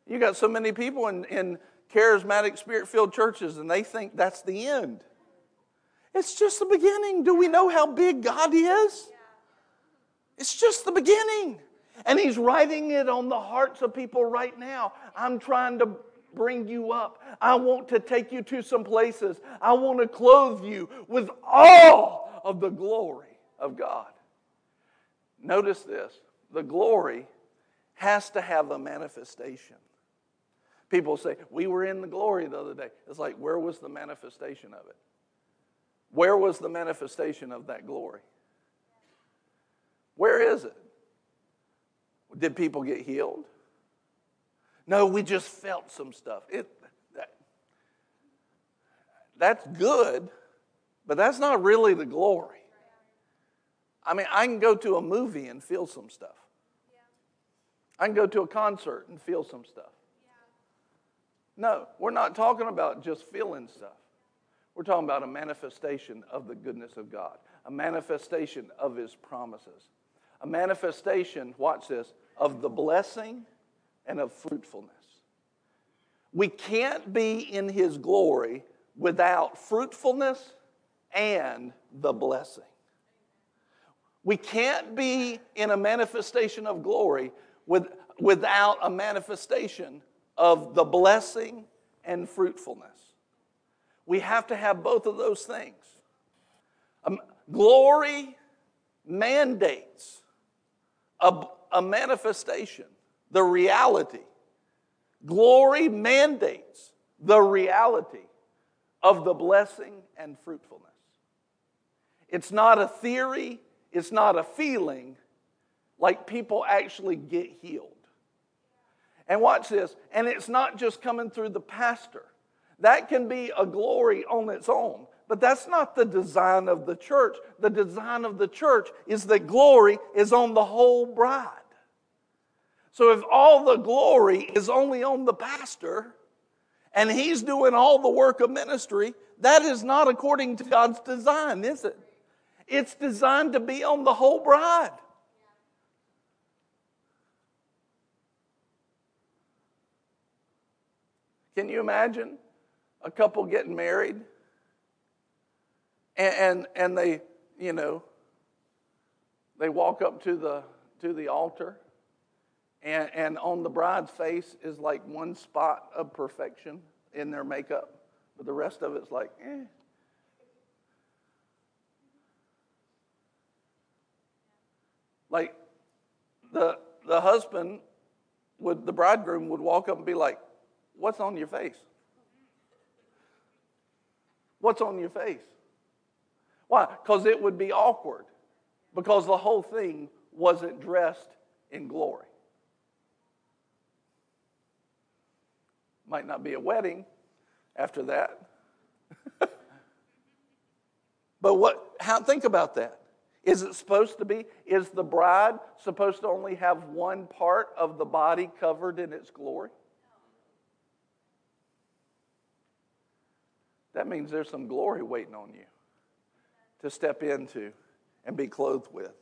You got so many people in, in charismatic, spirit filled churches, and they think that's the end. It's just the beginning. Do we know how big God is? It's just the beginning. And He's writing it on the hearts of people right now. I'm trying to bring you up. I want to take you to some places. I want to clothe you with all of the glory of God. Notice this the glory has to have a manifestation. People say, We were in the glory the other day. It's like, where was the manifestation of it? Where was the manifestation of that glory? Where is it? Did people get healed? No, we just felt some stuff. It, that, that's good, but that's not really the glory. I mean, I can go to a movie and feel some stuff. I can go to a concert and feel some stuff. No, we're not talking about just feeling stuff. We're talking about a manifestation of the goodness of God, a manifestation of His promises, a manifestation, watch this, of the blessing and of fruitfulness. We can't be in His glory without fruitfulness and the blessing. We can't be in a manifestation of glory with, without a manifestation of the blessing and fruitfulness. We have to have both of those things. Um, glory mandates a, a manifestation, the reality. Glory mandates the reality of the blessing and fruitfulness. It's not a theory, it's not a feeling like people actually get healed. And watch this, and it's not just coming through the pastor. That can be a glory on its own. But that's not the design of the church. The design of the church is that glory is on the whole bride. So if all the glory is only on the pastor and he's doing all the work of ministry, that is not according to God's design, is it? It's designed to be on the whole bride. Can you imagine? a couple getting married and, and, and they, you know, they walk up to the, to the altar and, and on the bride's face is like one spot of perfection in their makeup, but the rest of it's like, eh. Like the, the husband would, the bridegroom would walk up and be like, What's on your face? What's on your face? Why? Because it would be awkward. Because the whole thing wasn't dressed in glory. Might not be a wedding after that. <laughs> but what how think about that. Is it supposed to be? Is the bride supposed to only have one part of the body covered in its glory? That means there's some glory waiting on you to step into and be clothed with.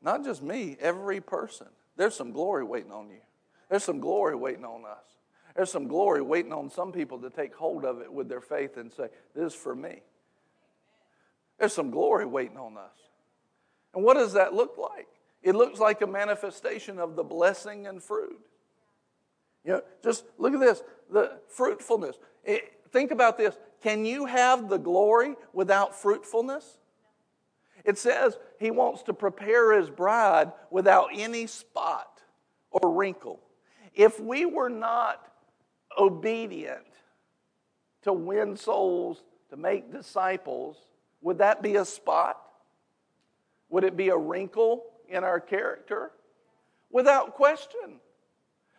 Not just me, every person. There's some glory waiting on you. There's some glory waiting on us. There's some glory waiting on some people to take hold of it with their faith and say, This is for me. There's some glory waiting on us. And what does that look like? It looks like a manifestation of the blessing and fruit. You know, just look at this the fruitfulness. It, think about this. Can you have the glory without fruitfulness? It says he wants to prepare his bride without any spot or wrinkle. If we were not obedient to win souls, to make disciples, would that be a spot? Would it be a wrinkle in our character? Without question.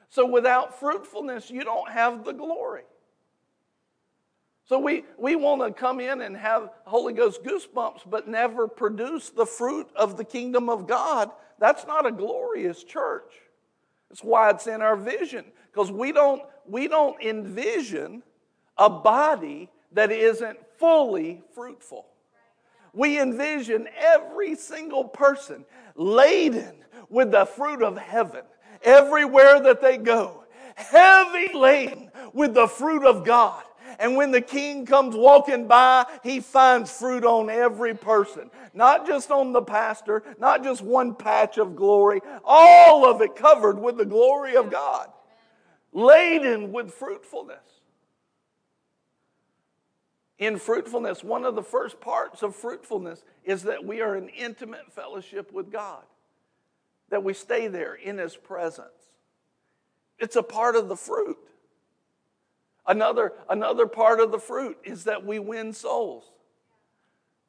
So, without fruitfulness, you don't have the glory. So, we, we want to come in and have Holy Ghost goosebumps, but never produce the fruit of the kingdom of God. That's not a glorious church. That's why it's in our vision, because we don't, we don't envision a body that isn't fully fruitful we envision every single person laden with the fruit of heaven everywhere that they go, heavy laden with the fruit of God. And when the king comes walking by, he finds fruit on every person. Not just on the pastor, not just one patch of glory, all of it covered with the glory of God, laden with fruitfulness in fruitfulness, one of the first parts of fruitfulness is that we are in intimate fellowship with God, that we stay there in His presence. It's a part of the fruit. Another, another part of the fruit is that we win souls.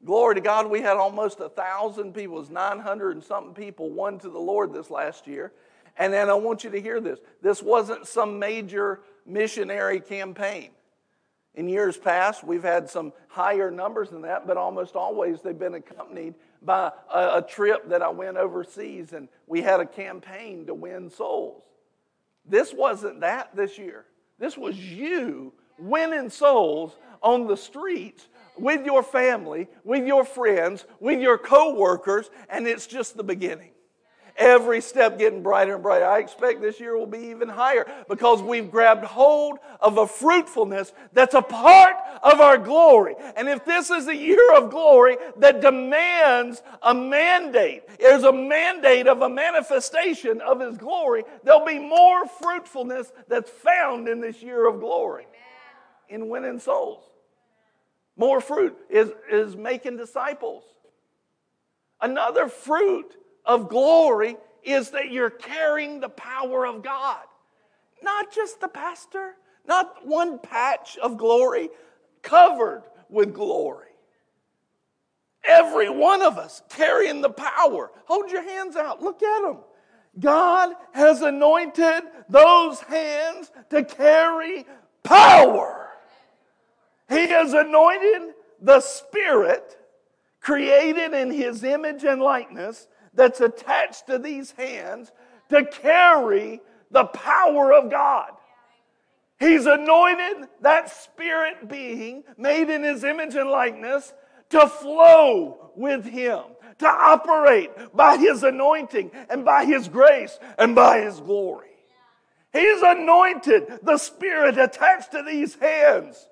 Glory to God, we had almost a thousand people, it was 900 and something people won to the Lord this last year. And then I want you to hear this this wasn't some major missionary campaign. In years past, we've had some higher numbers than that, but almost always they've been accompanied by a, a, trip that I went overseas and we had a campaign to win souls. This wasn't that this year. This was you winning souls on the streets with your family, with your friends, with your coworkers, and it's just the beginning. Every step getting brighter and brighter. I expect this year will be even higher because we've grabbed hold of a fruitfulness that's a part of our glory. And if this is a year of glory that demands a mandate, there's a mandate of a manifestation of His glory, there'll be more fruitfulness that's found in this year of glory in winning souls. More fruit is, is making disciples. Another fruit of glory is that you're carrying the power of God. Not just the pastor, not one patch of glory, covered with glory. Every one of us carrying the power. Hold your hands out, look at them. God has anointed those hands to carry power. He has anointed the Spirit, created in His image and likeness, that's attached to these hands to carry the power of God. He's anointed that spirit being made in his image and likeness to flow with him, to operate by his anointing and by his grace and by his glory. He's anointed the spirit attached to these hands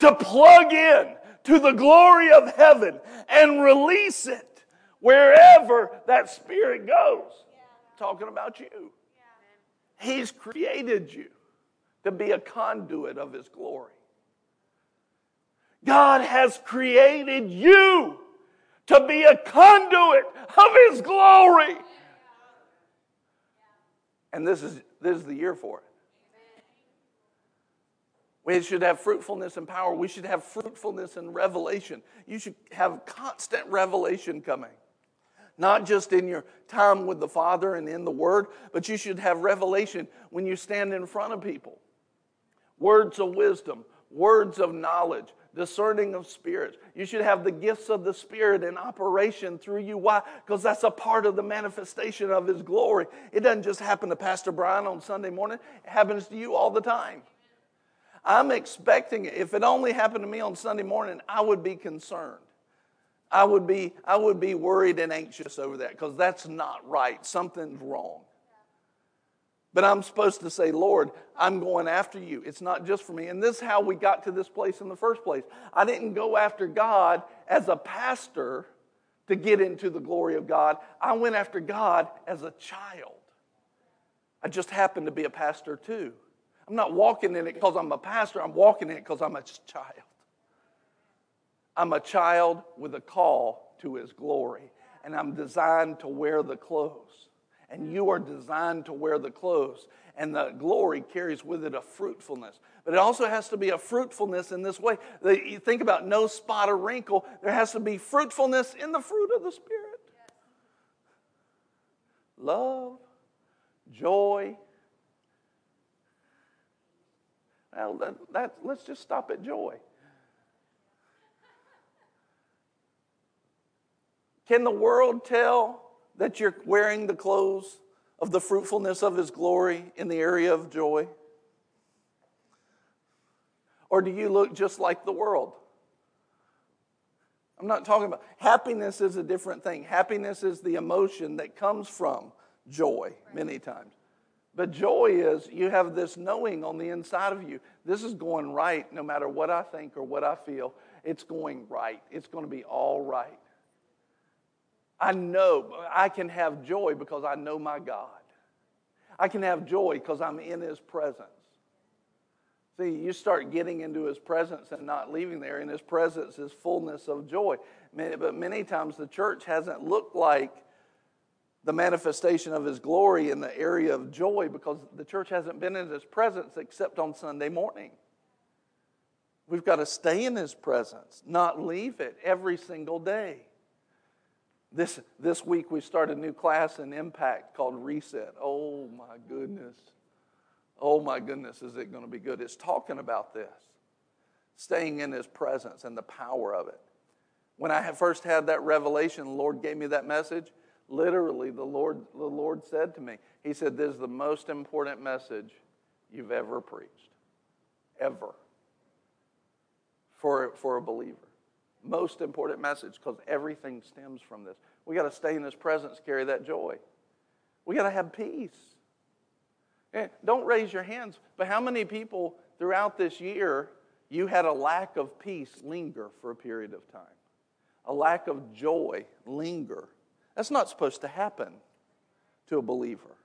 to plug in to the glory of heaven and release it wherever that spirit goes. Talking about you. He's created you to be a conduit of His glory. God has created you to be a conduit of His glory. And this is, this is the year for it. We should have fruitfulness and power. We should have fruitfulness and revelation. You should have constant revelation coming not just in your time with the Father and in the Word, but you should have revelation when you stand in front of people. words of wisdom, words of knowledge, discerning of spirits. You should have the gifts of the Spirit in operation through you. Why? Because that's a part of the manifestation of His glory. It doesn't just happen to Pastor Brian on Sunday morning, it happens to you all the time. I'm expecting it. If it only happened to me on Sunday morning, I would be concerned. I would be, I would be worried and anxious over that because that's not right. Something's wrong. But I'm supposed to say, Lord, I'm going after you. It's not just for me. And this is how we got to this place in the first place. I didn't go after God as a pastor to get into the glory of God, I went after God as a child. I just happened to be a pastor too. I'm not walking in it because I'm a pastor, I'm walking in it because I'm a child. I'm a child with a call to his glory, and I'm designed to wear the clothes and you are designed to wear the clothes. And the glory carries with it a fruitfulness. But it also has to be a fruitfulness in this way. You think about no spot or wrinkle, there has to be fruitfulness in the fruit of the Spirit love, joy. Well, that, that, let's just stop at joy. Can the world tell that you're wearing the clothes of the fruitfulness of His glory in the area of joy? Or do you look just like the world? I'm not talking about happiness is a different thing. Happiness is the emotion that comes from joy many times. But joy is you have this knowing on the inside of you. This is going right no matter what I think or what I feel. It's going right. It's going to be all right. I know I can have joy because I know my God. I can have joy because I'm in His presence. See, you start getting into His presence and not leaving there. In His presence is fullness of joy. But many times the church hasn't looked like the manifestation of His glory in the area of joy because the church hasn't been in His presence except on Sunday morning. We've got to stay in His presence, not leave it every single day. This, this week we started a new class in Impact called Reset. Oh my goodness. Oh my goodness, is it going to be good? It's talking about this staying in His presence and the power of it. When I first had that revelation, the Lord gave me that message. Literally, the Lord, the Lord said to me, He said, This is the most important message you've ever preached. Ever. For, for a believer most important message because everything stems from this. We got to stay in His presence, carry that joy. We got to have peace. And don't raise your hands, but how many people throughout this year you had a lack of peace linger for a period of time? A lack of joy linger. That's not supposed to happen to a believer.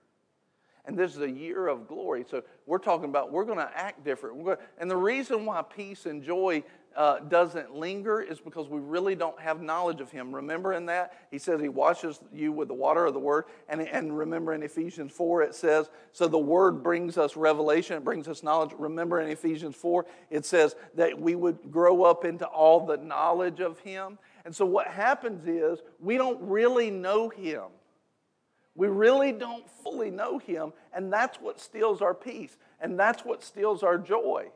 And this is a year of glory. So we're talking about we're going to act different. Gonna, and the reason why peace and joy uh, doesn't linger is because we really don't have knowledge of Him. Remember in that? He says He washes you with the water of the Word. And, and remember in Ephesians 4, it says, so the Word brings us revelation, it brings us knowledge. Remember in Ephesians 4, it says that we would grow up into all the knowledge of Him. And so what happens is we don't really know Him. We really don't fully know Him, and that's what steals our peace, and that's what steals our joy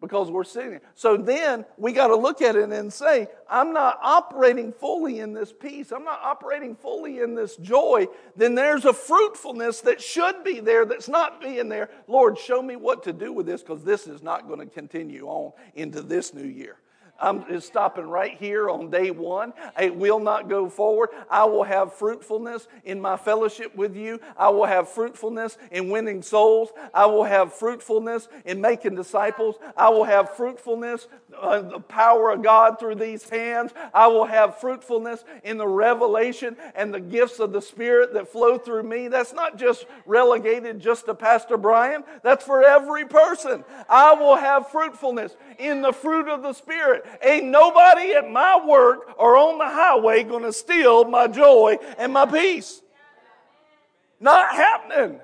because we're sitting So then we got to look at it and say, I'm not operating fully in this peace. I'm not operating fully in this joy. Then there's a fruitfulness that should be there that's not being there. Lord, show me what to do with this because this is not going to continue on into this new year. I'm stopping right here on day one. It will not go forward. I will have fruitfulness in my fellowship with you. I will have fruitfulness in winning souls. I will have fruitfulness in making disciples. I will have fruitfulness, uh, the power of God through these hands. I will have fruitfulness in the revelation and the gifts of the Spirit that flow through me. That's not just relegated just to Pastor Brian, that's for every person. I will have fruitfulness in the fruit of the Spirit. Ain't nobody at my work or on the highway going to steal my joy and my peace. Not happening.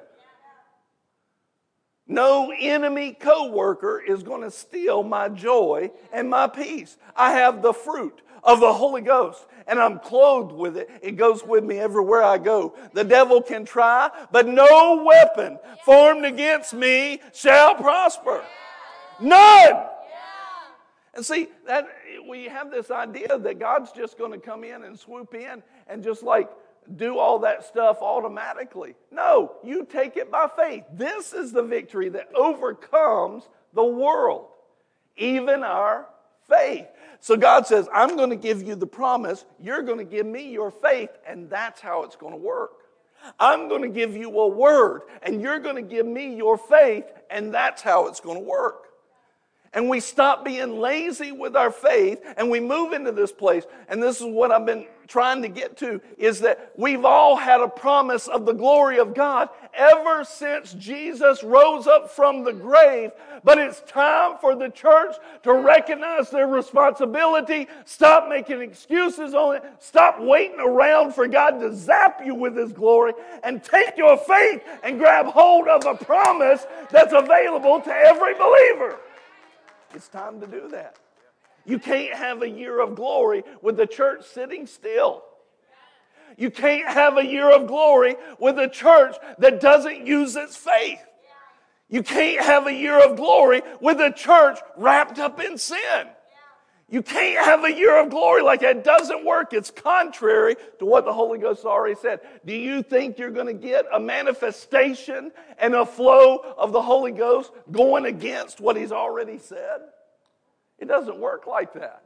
No enemy coworker is going to steal my joy and my peace. I have the fruit of the Holy Ghost and I'm clothed with it. It goes with me everywhere I go. The devil can try, but no weapon formed against me shall prosper. None. And see, that we have this idea that God's just going to come in and swoop in and just like do all that stuff automatically. No, you take it by faith. This is the victory that overcomes the world, even our faith. So God says, I'm going to give you the promise. You're going to give me your faith, and that's how it's going to work. I'm going to give you a word, and you're going to give me your faith, and that's how it's going to work and we stop being lazy with our faith and we move into this place. And this is what i've been trying to get to is that we've all had a promise of the glory of god ever since jesus rose up from the grave. But it's time for the church to recognize their responsibility. Stop making excuses on it. Stop waiting around for god to zap you with his glory and take your faith and grab hold of a promise that's available to every believer it's time to do that. You can't have a year of glory with the church sitting still. You can't have a year of glory with a church that doesn't use its faith. You can't have a year of glory with a church wrapped up in sin. You can't have a year of glory like that. It doesn't work. It's contrary to what the Holy Ghost already said. Do you think you're going to get a manifestation and a flow of the Holy Ghost going against what He's already said? It doesn't work like that.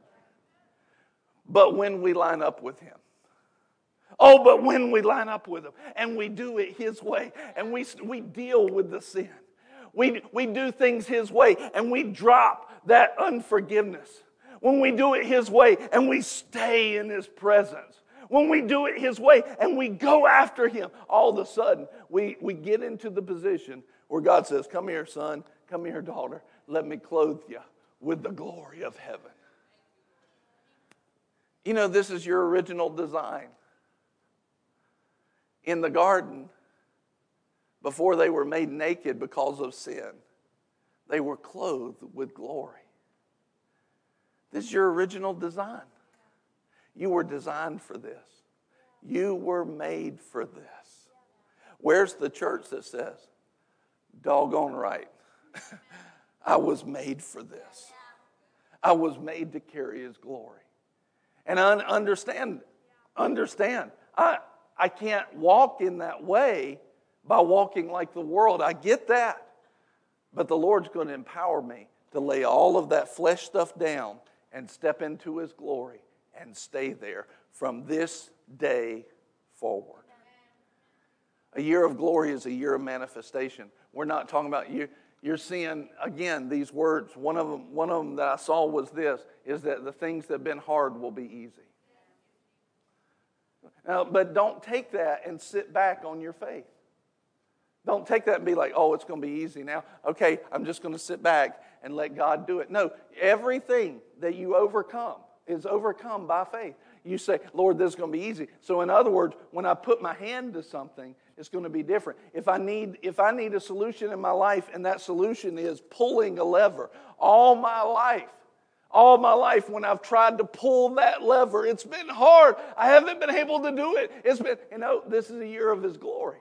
But when we line up with Him, Oh, but when we line up with Him and we do it His way and we, we deal with the sin, we, we do things His way and we drop that unforgiveness when we do it His way and we stay in His presence, when we do it His way and we go after Him, all of a sudden we, we get into the position where God says, Come here, son, come here, daughter, let me clothe you with the glory of heaven. You know, this is your original design. In the garden, before they were made naked because of sin, they were clothed with glory. This is your original design. You were designed for this. You were made for this. Where's the church that says, doggone right, <laughs> I was made for this? I was made to carry his glory. And I understand, understand, I, I can't walk in that way by walking like the world. I get that. But the Lord's going to empower me to lay all of that flesh stuff down and step into his glory and stay there from this day forward. A year of glory is a year of manifestation. We're not talking about you. You're seeing again these words. One of them, one of them that I saw was this: is that the things that have been hard will be easy. Now, but don't take that and sit back on your faith. Don't take that and be like, oh, it's going to be easy now. Okay, I'm just going to sit back and let God do it. No, everything that you overcome is overcome by faith. You say, Lord, this is going to be easy. So, in other words, when I put my hand to something, it's going to be different. If I need, if I need a solution in my life, and that solution is pulling a lever, all my life, all my life when I've tried to pull that lever, it's been hard. I haven't been able to do it. It's been, you know, this is a year of His glory.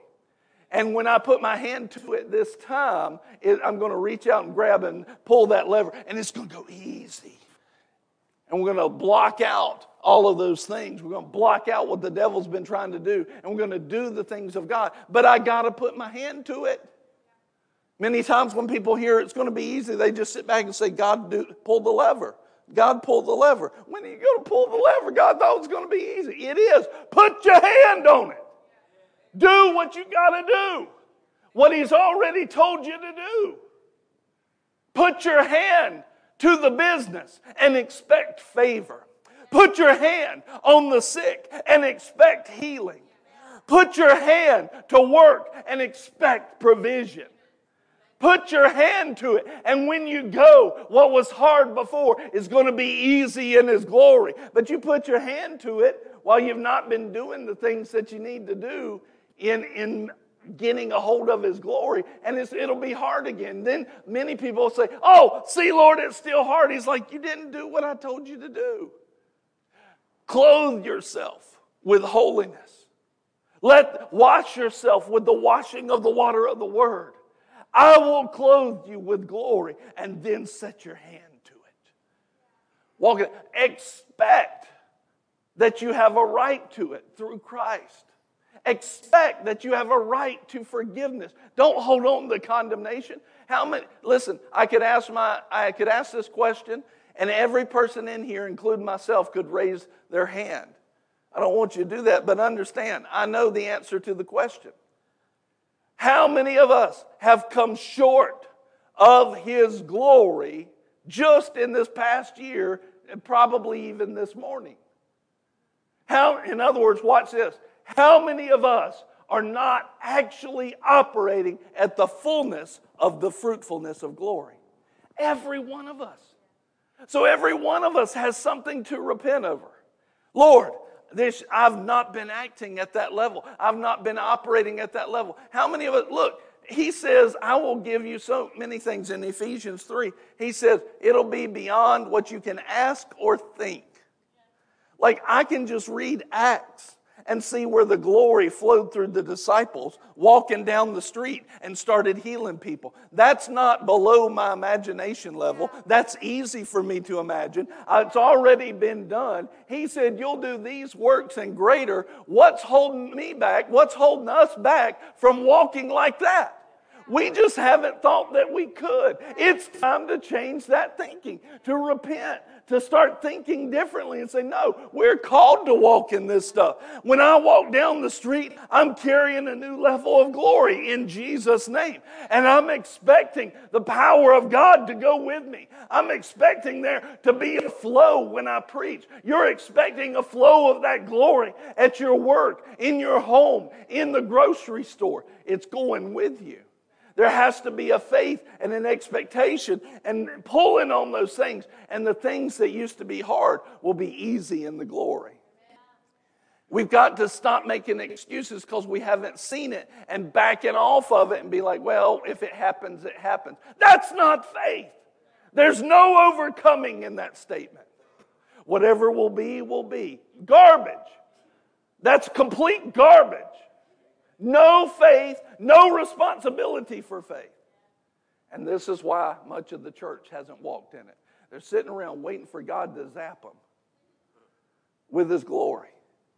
And when I put my hand to it this time, it, I'm going to reach out and grab and pull that lever, and it's going to go easy. And we're going to block out all of those things. We're going to block out what the devil's been trying to do, and we're going to do the things of God. But I got to put my hand to it. Many times when people hear it's going to be easy, they just sit back and say, God, do, pull the lever. God pulled the lever. When are you going to pull the lever? God thought it was going to be easy. It is. Put your hand on it. Do what you got to do, what He's already told you to do. Put your hand to the business and expect favor. Put your hand on the sick and expect healing. Put your hand to work and expect provision. Put your hand to it. And when you go, what was hard before is going to be easy in His glory. But you put your hand to it while you've not been doing the things that you need to do in, in getting a hold of his glory and it'll be hard again. Then many people say, Oh, see, Lord, it's still hard. He's like, You didn't do what I told you to do. Clothe yourself with holiness. Let wash yourself with the washing of the water of the word. I will clothe you with glory and then set your hand to it. Walk it. Expect that you have a right to it through Christ. Expect that you have a right to forgiveness. Don't hold on to condemnation. How many listen, I could ask my I could ask this question and every person in here, including myself, could raise their hand. I don't want you to do that, but understand, I know the answer to the question. How many of us have come short of His glory just in this past year and probably even this morning? How, in other words, watch this. How many of us are not actually operating at the fullness of the fruitfulness of glory? Every one of us. So every one of us has something to repent over. Lord, this, I've not been acting at that level. I've not been operating at that level. How many of us, look, he says, I will give you so many things in Ephesians 3. He says, it'll be beyond what you can ask or think. Like, I can just read Acts and see where the glory flowed through the disciples walking down the street and started healing people. That's not below my imagination level. That's easy for me to imagine. Uh, it's already been done. He said, You'll do these works and greater. What's holding me back? What's holding us back from walking like that? We just haven't thought that we could. It's time to change that thinking, to repent, to start thinking differently and say, no, we're called to walk in this stuff. When I walk down the street, I'm carrying a new level of glory in Jesus' name. And I'm expecting the power of God to go with me. I'm expecting there to be a flow when I preach. You're expecting a flow of that glory at your work, in your home, in the grocery store. It's going with you. There has to be a faith and an expectation and pulling on those things. And the things that used to be hard will be easy in the glory. We've got to stop making excuses because we haven't seen it and backing off of it and be like, well, if it happens, it happens. That's not faith. There's no overcoming in that statement. Whatever will be, will be. Garbage. That's complete garbage. No faith, no responsibility for faith. And this is why much of the church hasn't walked in it. They're sitting around waiting for God to zap them with His glory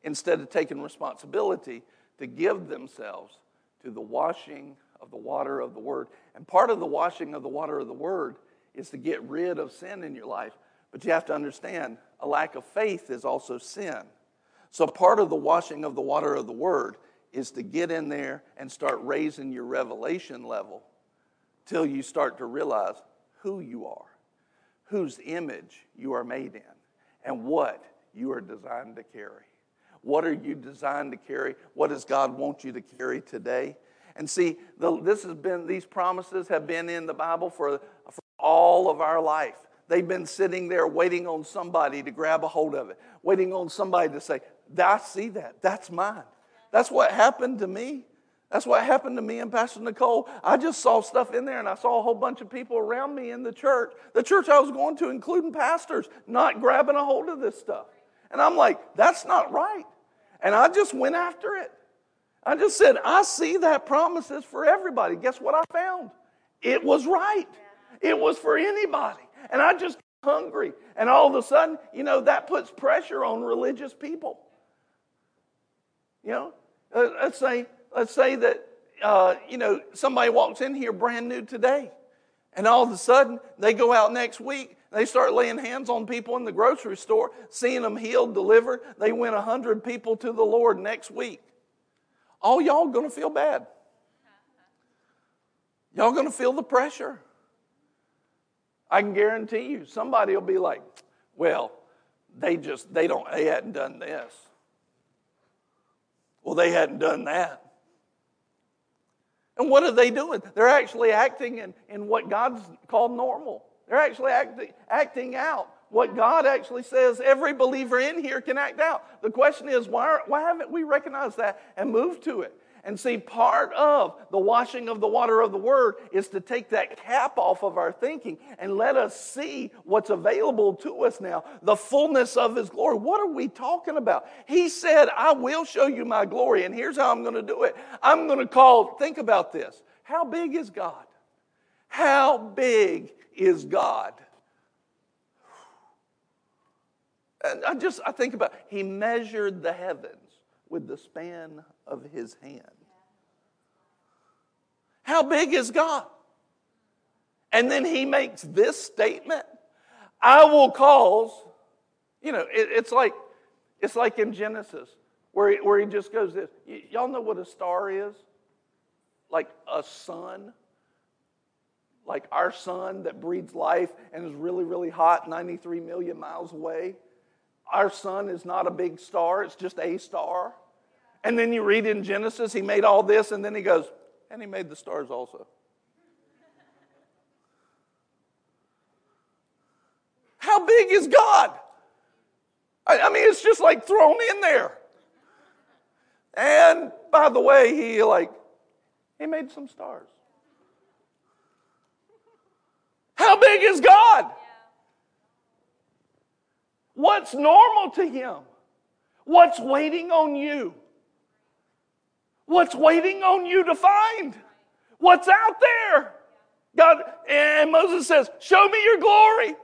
instead of taking responsibility to give themselves to the washing of the water of the Word. And part of the washing of the water of the Word is to get rid of sin in your life. But you have to understand a lack of faith is also sin. So part of the washing of the water of the Word is to get in there and start raising your revelation level till you start to realize who you are, whose image you are made in, and what you are designed to carry. What are you designed to carry? What does God want you to carry today? And see, the, this has been these promises have been in the Bible for, for all of our life. They've been sitting there waiting on somebody to grab a hold of it, waiting on somebody to say, I see that. That's mine. That's what happened to me. That's what happened to me and Pastor Nicole. I just saw stuff in there and I saw a whole bunch of people around me in the church, the church I was going to, including pastors, not grabbing a hold of this stuff. And I'm like, that's not right. And I just went after it. I just said, I see that promise is for everybody. Guess what I found? It was right. It was for anybody. And I just hungry. And all of a sudden, you know, that puts pressure on religious people. You know, uh, let's say, let's say that, uh, you know, somebody walks in here brand new today, and all of a sudden they go out next week. They start laying hands on people in the grocery store, seeing them healed, delivered. They win 100 people to the Lord next week. All y'all to feel bad. Y'all to feel the pressure. I can guarantee you, somebody will be like, well, they just, they don't, they hadn't done this. Well, they hadn't done that. And what are they doing? They're actually acting in, in what God's called normal. They're actually acting, acting out what God actually says every believer in here can act out. The question is, why, why haven't we recognized that and moved to it? And see, part of the washing of the water of the Word is to take that cap off of our thinking and let us see what's available to us now the fullness of His glory. What are we talking about? He said, I will show you my glory, and here's how I'm going to do it. I'm going to call, think about this. How big is God? How big is God? And I just, I think about, He measured the heavens with the span of his hand. How big is God? And then he makes this statement I will cause, you know, it, it's like it's like in Genesis where he, where he just goes this. Y- y'all know what a star is? Like a sun. Like our sun that breathes life and is really, really hot 93 million miles away. Our sun is not a big star, it's just a star. And then you read in Genesis, he made all this, and then he goes, and he made the stars also. How big is God? I, I mean, it's just like thrown in there. And by the way, he like, he made some stars. How big is God? What's normal to him? What's waiting on you? What's waiting on you to find? What's out there? God and Moses says, "Show me your glory."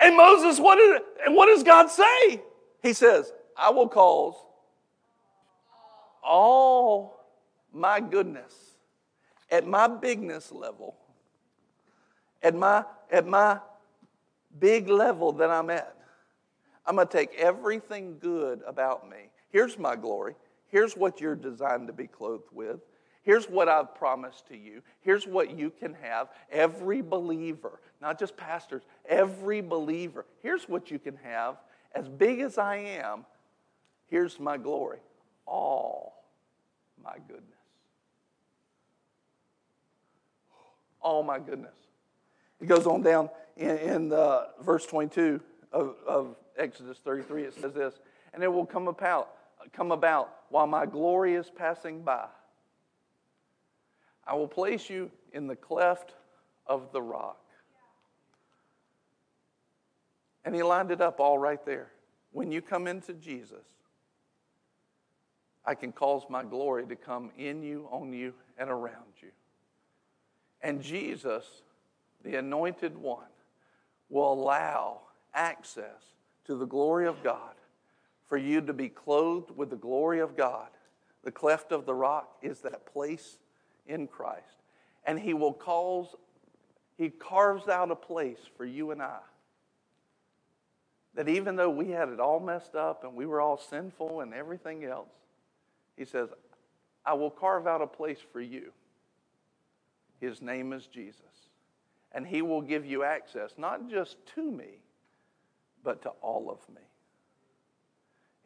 And Moses, what did and what does God say? He says, "I will cause all my goodness at my bigness level, at my at my big level that I'm at. I'm going to take everything good about me. Here's my glory. Here's what you're designed to be clothed with. Here's what I've promised to you. Here's what you can have. Every believer, not just pastors, every believer. Here's what you can have. As big as I am, here's my glory. All my goodness. All my goodness. It goes on down in, in uh, verse 22 of, of Exodus 33. It says this, and it will come about come about while my glory is passing by. I will place you in the cleft of the rock. And he lined it up all right there. When you come into Jesus, I can cause my glory to come in you, on you, and around you. And Jesus, the anointed one, will allow access to the glory of God for you to be clothed with the glory of God. The cleft of the rock is that place in Christ. And He will cause, He carves out a place for you and I. That even though we had it all messed up and we were all sinful and everything else, He says, I will carve out a place for you. His name is Jesus. And He will give you access, not just to me, but to all of me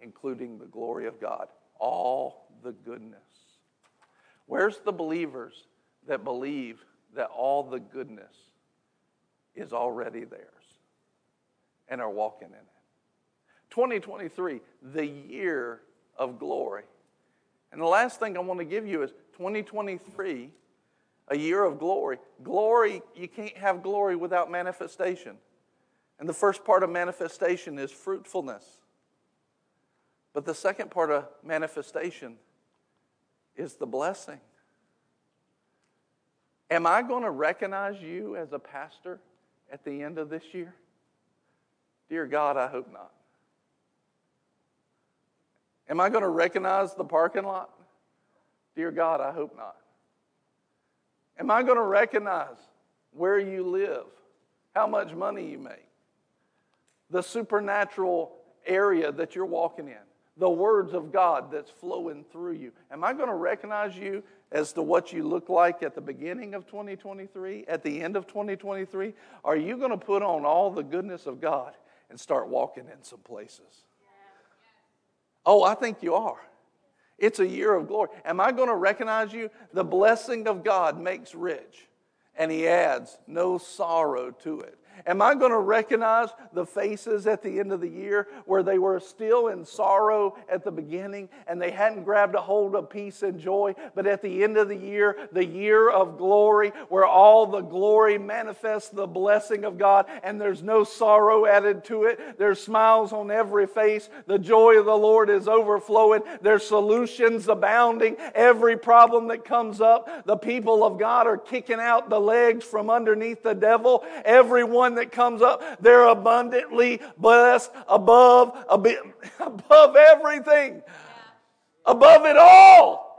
including the glory of God, all the goodness. Where's the believers that believe that all the goodness is already theirs and are walking in it? 2023, the year of glory. And the last thing I want to give you is 2023, a year of glory. Glory, you can't have glory without manifestation. And the first part of manifestation is fruitfulness. But the second part of manifestation is the blessing. Am I going to recognize you as a pastor at the end of this year? Dear God, I hope not. Am I going to recognize the parking lot? Dear God, I hope not. Am I going to recognize where you live, how much money you make, the supernatural area that you're walking in? The words of God that's flowing through you? Am I going to recognize you as to what you look like at the beginning of 2023, at the end of 2023? Are you going to put on all the goodness of God and start walking in some places? Oh, I think you are. It's a year of glory. Am I going to recognize you? The blessing of God makes rich, and He adds no sorrow to it. Am I going to recognize the faces at the end of the year where they were still in sorrow at the beginning and they hadn't grabbed a hold of peace and joy, but at the end of the year, the year of glory, where all the glory manifests the blessing of God and there's no sorrow added to it? There's smiles on every face. The joy of the Lord is overflowing. There's solutions abounding. Every problem that comes up, the people of God are kicking out the legs from underneath the devil. Everyone that comes up, they're abundantly blessed above, <laughs> above everything, above it all.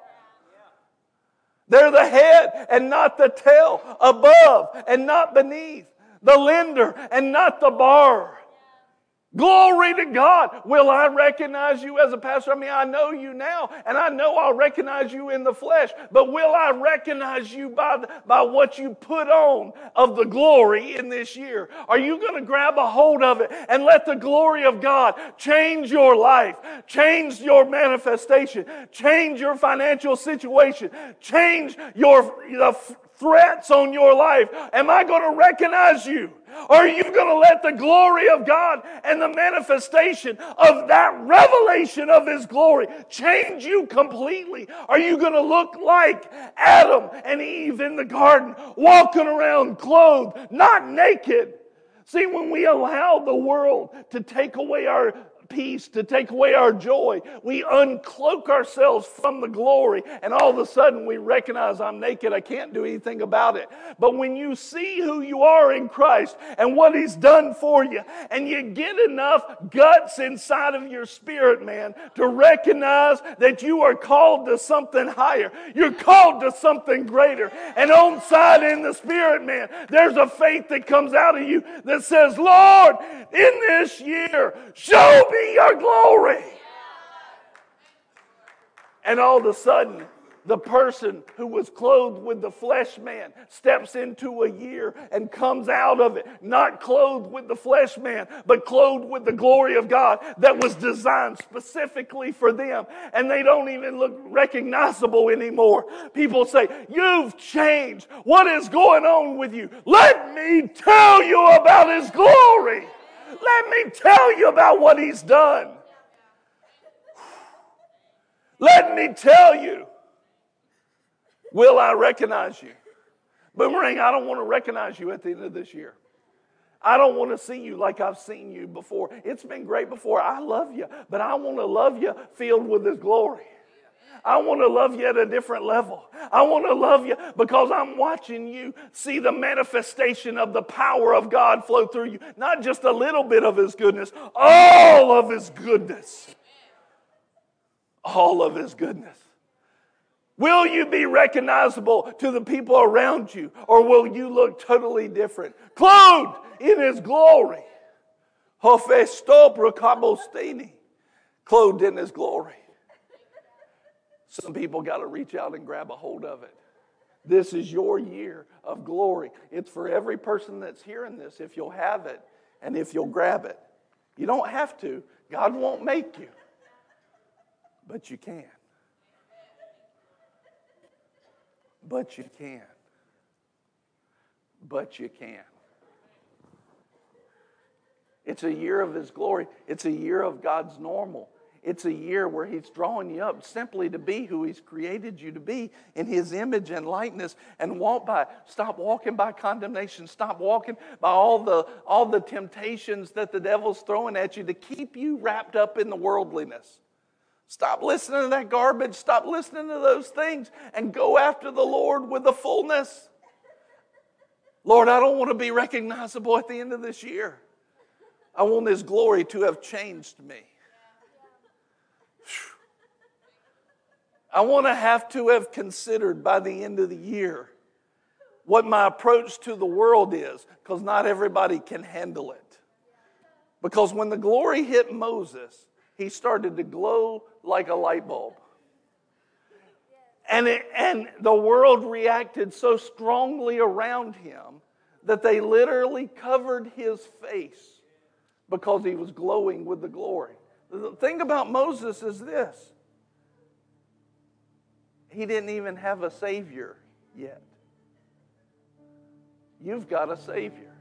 They're the head and not the tail, above and not beneath, the lender and not the borrower. Glory to God. Will I recognize you as a pastor? I mean, I know you now, and I know I'll recognize you in the flesh, but will I recognize you by, by what you put on of the glory in this year? Are you going to grab a hold of it and let the glory of God change your life, change your manifestation, change your financial situation, change your the threats on your life? Am I going to recognize you? Are you going to let the glory of God and the manifestation of that revelation of His glory change you completely? Are you going to look like Adam and Eve in the garden, walking around clothed, not naked? See, when we allow the world to take away our peace, to take away our joy. We uncloak ourselves from the glory, and all of a sudden we recognize I'm naked. I can't do anything about it. But when you see who you are in Christ and what He's done for you, and you get enough guts inside of your spirit, man, to recognize that you are called to something higher, you're called to something greater. And on side in the spirit, man, there's a faith that comes out of you that says, Lord, in this year, show me your glory. And all of a sudden, the person who was clothed with the flesh man steps into a year and comes out of it not clothed with the flesh man, but clothed with the glory of God that was designed specifically for them. And they don't even look recognizable anymore. People say, You've changed. What is going on with you? Let me tell you about His glory. Let me tell you about what he's done. Let me tell you. Will I recognize you? Boomerang, I don't want to recognize you at the end of this year. I don't want to see you like I've seen you before. It's been great before. I love you, but I want to love you filled with His glory. I want to love you at a different level. I want to love you because I'm watching you see the manifestation of the power of God flow through you. Not just a little bit of His goodness, all of His goodness. All of His goodness. Will you be recognizable to the people around you, or will you look totally different? Clothed in His glory. Clothed in His glory. Some people got to reach out and grab a hold of it. This is your year of glory. It's for every person that's hearing this if you'll have it and if you'll grab it. You don't have to, God won't make you, but you can. But you can. But you can. It's a year of His glory, it's a year of God's normal. It's a year where He's drawing you up simply to be who He's created you to be in His image and likeness and walk by. Stop walking by condemnation. Stop walking by all the, all the temptations that the devil's throwing at you to keep you wrapped up in the worldliness. Stop listening to that garbage. Stop listening to those things and go after the Lord with the fullness. Lord, I don't want to be recognizable at the end of this year. I want His glory to have changed me. I want to have to have considered by the end of the year what my approach to the world is, because not everybody can handle it. Because when the glory hit Moses, he started to glow like a light bulb. And, it, and the world reacted so strongly around him that they literally covered his face because he was glowing with the glory. The thing about Moses is this he didn't even have a Savior yet. You've got a Savior.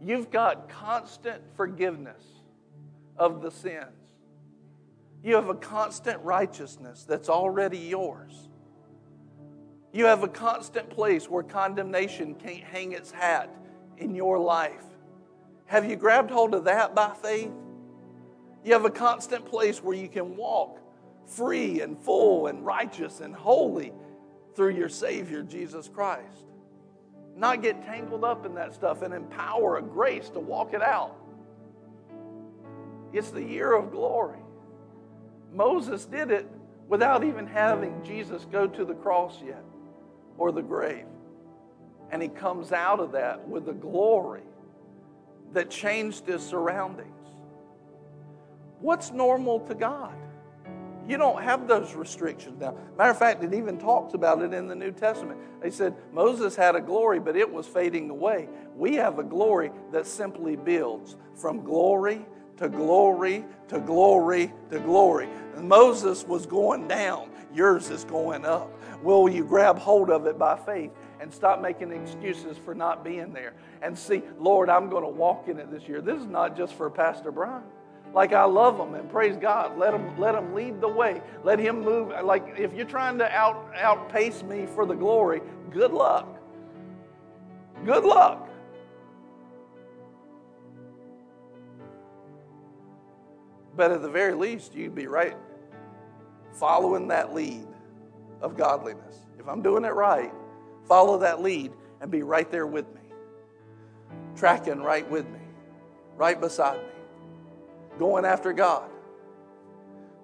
You've got constant forgiveness of the sins. You have a constant righteousness that's already yours. You have a constant place where condemnation can't hang its hat in your life. Have you grabbed hold of that by faith? You have a constant place where you can walk free and full and righteous and holy through your Savior, Jesus Christ. Not get tangled up in that stuff and empower a grace to walk it out. It's the year of glory. Moses did it without even having Jesus go to the cross yet or the grave. And he comes out of that with a glory that changed his surroundings. What's normal to God? You don't have those restrictions now. Matter of fact, it even talks about it in the New Testament. They said Moses had a glory, but it was fading away. We have a glory that simply builds from glory to glory to glory to glory. Moses was going down, yours is going up. Will you grab hold of it by faith and stop making excuses for not being there and see, Lord, I'm going to walk in it this year? This is not just for Pastor Brian like I love them and praise God. Let him let him lead the way. Let him move. Like if you're trying to out outpace me for the glory, good luck. Good luck. But at the very least, you'd be right following that lead of godliness. If I'm doing it right, follow that lead and be right there with me, tracking right with me, right beside me going after God.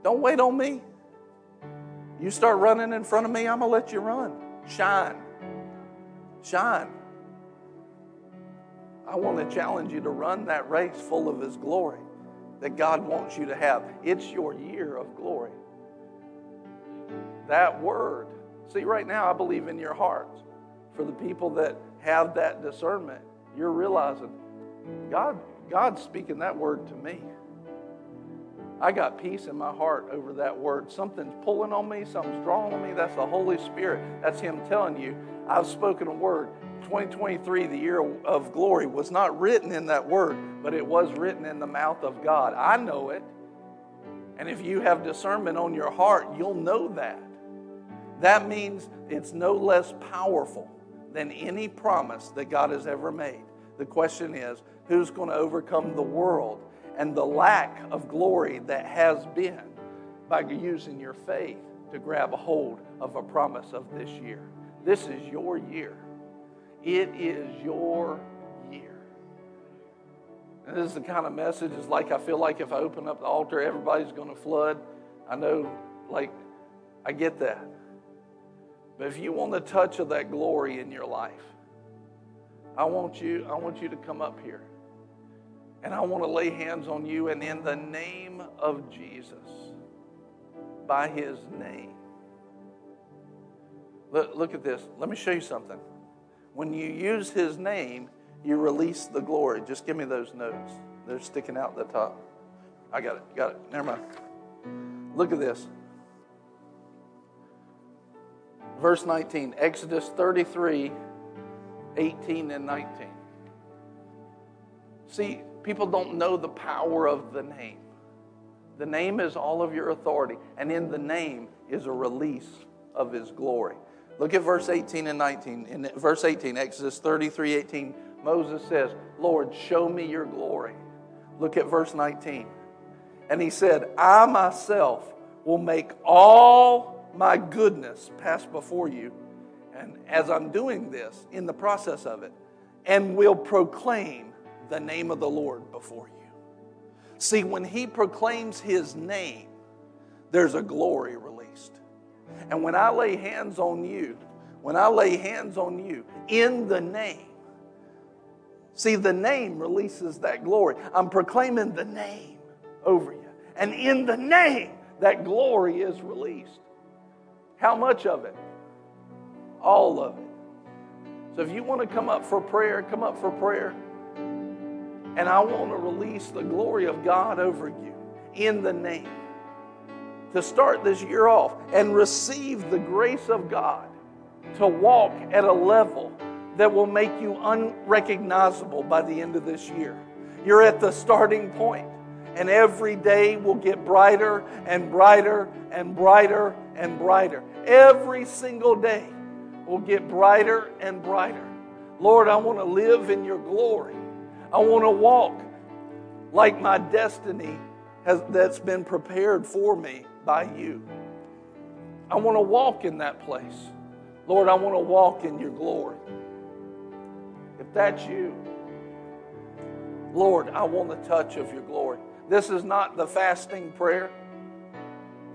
Don't wait on me. You start running in front of me, I'm going to let you run. Shine. Shine. I want to challenge you to run that race full of His glory that God wants you to have. It's your year of glory. That word. See, right now, I believe in your hearts. For the people that have that discernment, you're realizing God, God's speaking that word to me. I got peace in my heart over that word. Something's pulling on me, something's drawing on me. That's the Holy Spirit. That's Him telling you, I've spoken a word. 2023, the year of glory, was not written in that word, but it was written in the mouth of God. I know it. And if you have discernment on your heart, you'll know that. That means it's no less powerful than any promise that God has ever made. The question is, who's going to overcome the world and the lack of glory that has been by using your faith to grab a hold of a promise of this year. This is your year. It is your year. And this is the kind of message is like I feel like if I open up the altar, everybody's going to flood. I know, like, I get that. But if you want the touch of that glory in your life, I want you, I want you to come up here. And I want to lay hands on you, and in the name of Jesus, by his name. Look, look at this. Let me show you something. When you use his name, you release the glory. Just give me those notes. They're sticking out the top. I got it. Got it. Never mind. Look at this. Verse 19, Exodus 33, 18 and 19. See, People don't know the power of the name. The name is all of your authority, and in the name is a release of his glory. Look at verse 18 and 19. In verse 18, Exodus 33 18, Moses says, Lord, show me your glory. Look at verse 19. And he said, I myself will make all my goodness pass before you. And as I'm doing this, in the process of it, and will proclaim the name of the Lord before you. See, when he proclaims his name, there's a glory released. And when I lay hands on you, when I lay hands on you in the name, see, the name releases that glory. I'm proclaiming the name over you. And in the name, that glory is released. How much of it? All of it. So if you want to come up for prayer, come up for prayer. And I want to release the glory of God over you in the name. To start this year off and receive the grace of God to walk at a level that will make you unrecognizable by the end of this year. You're at the starting point, and every day will get brighter and brighter and brighter and brighter. Every single day will get brighter and brighter. Lord, I want to live in your glory. I want to walk like my destiny has, that's been prepared for me by you. I want to walk in that place. Lord, I want to walk in your glory. If that's you, Lord, I want the touch of your glory. This is not the fasting prayer.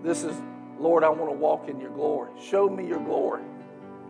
This is, Lord, I want to walk in your glory. Show me your glory.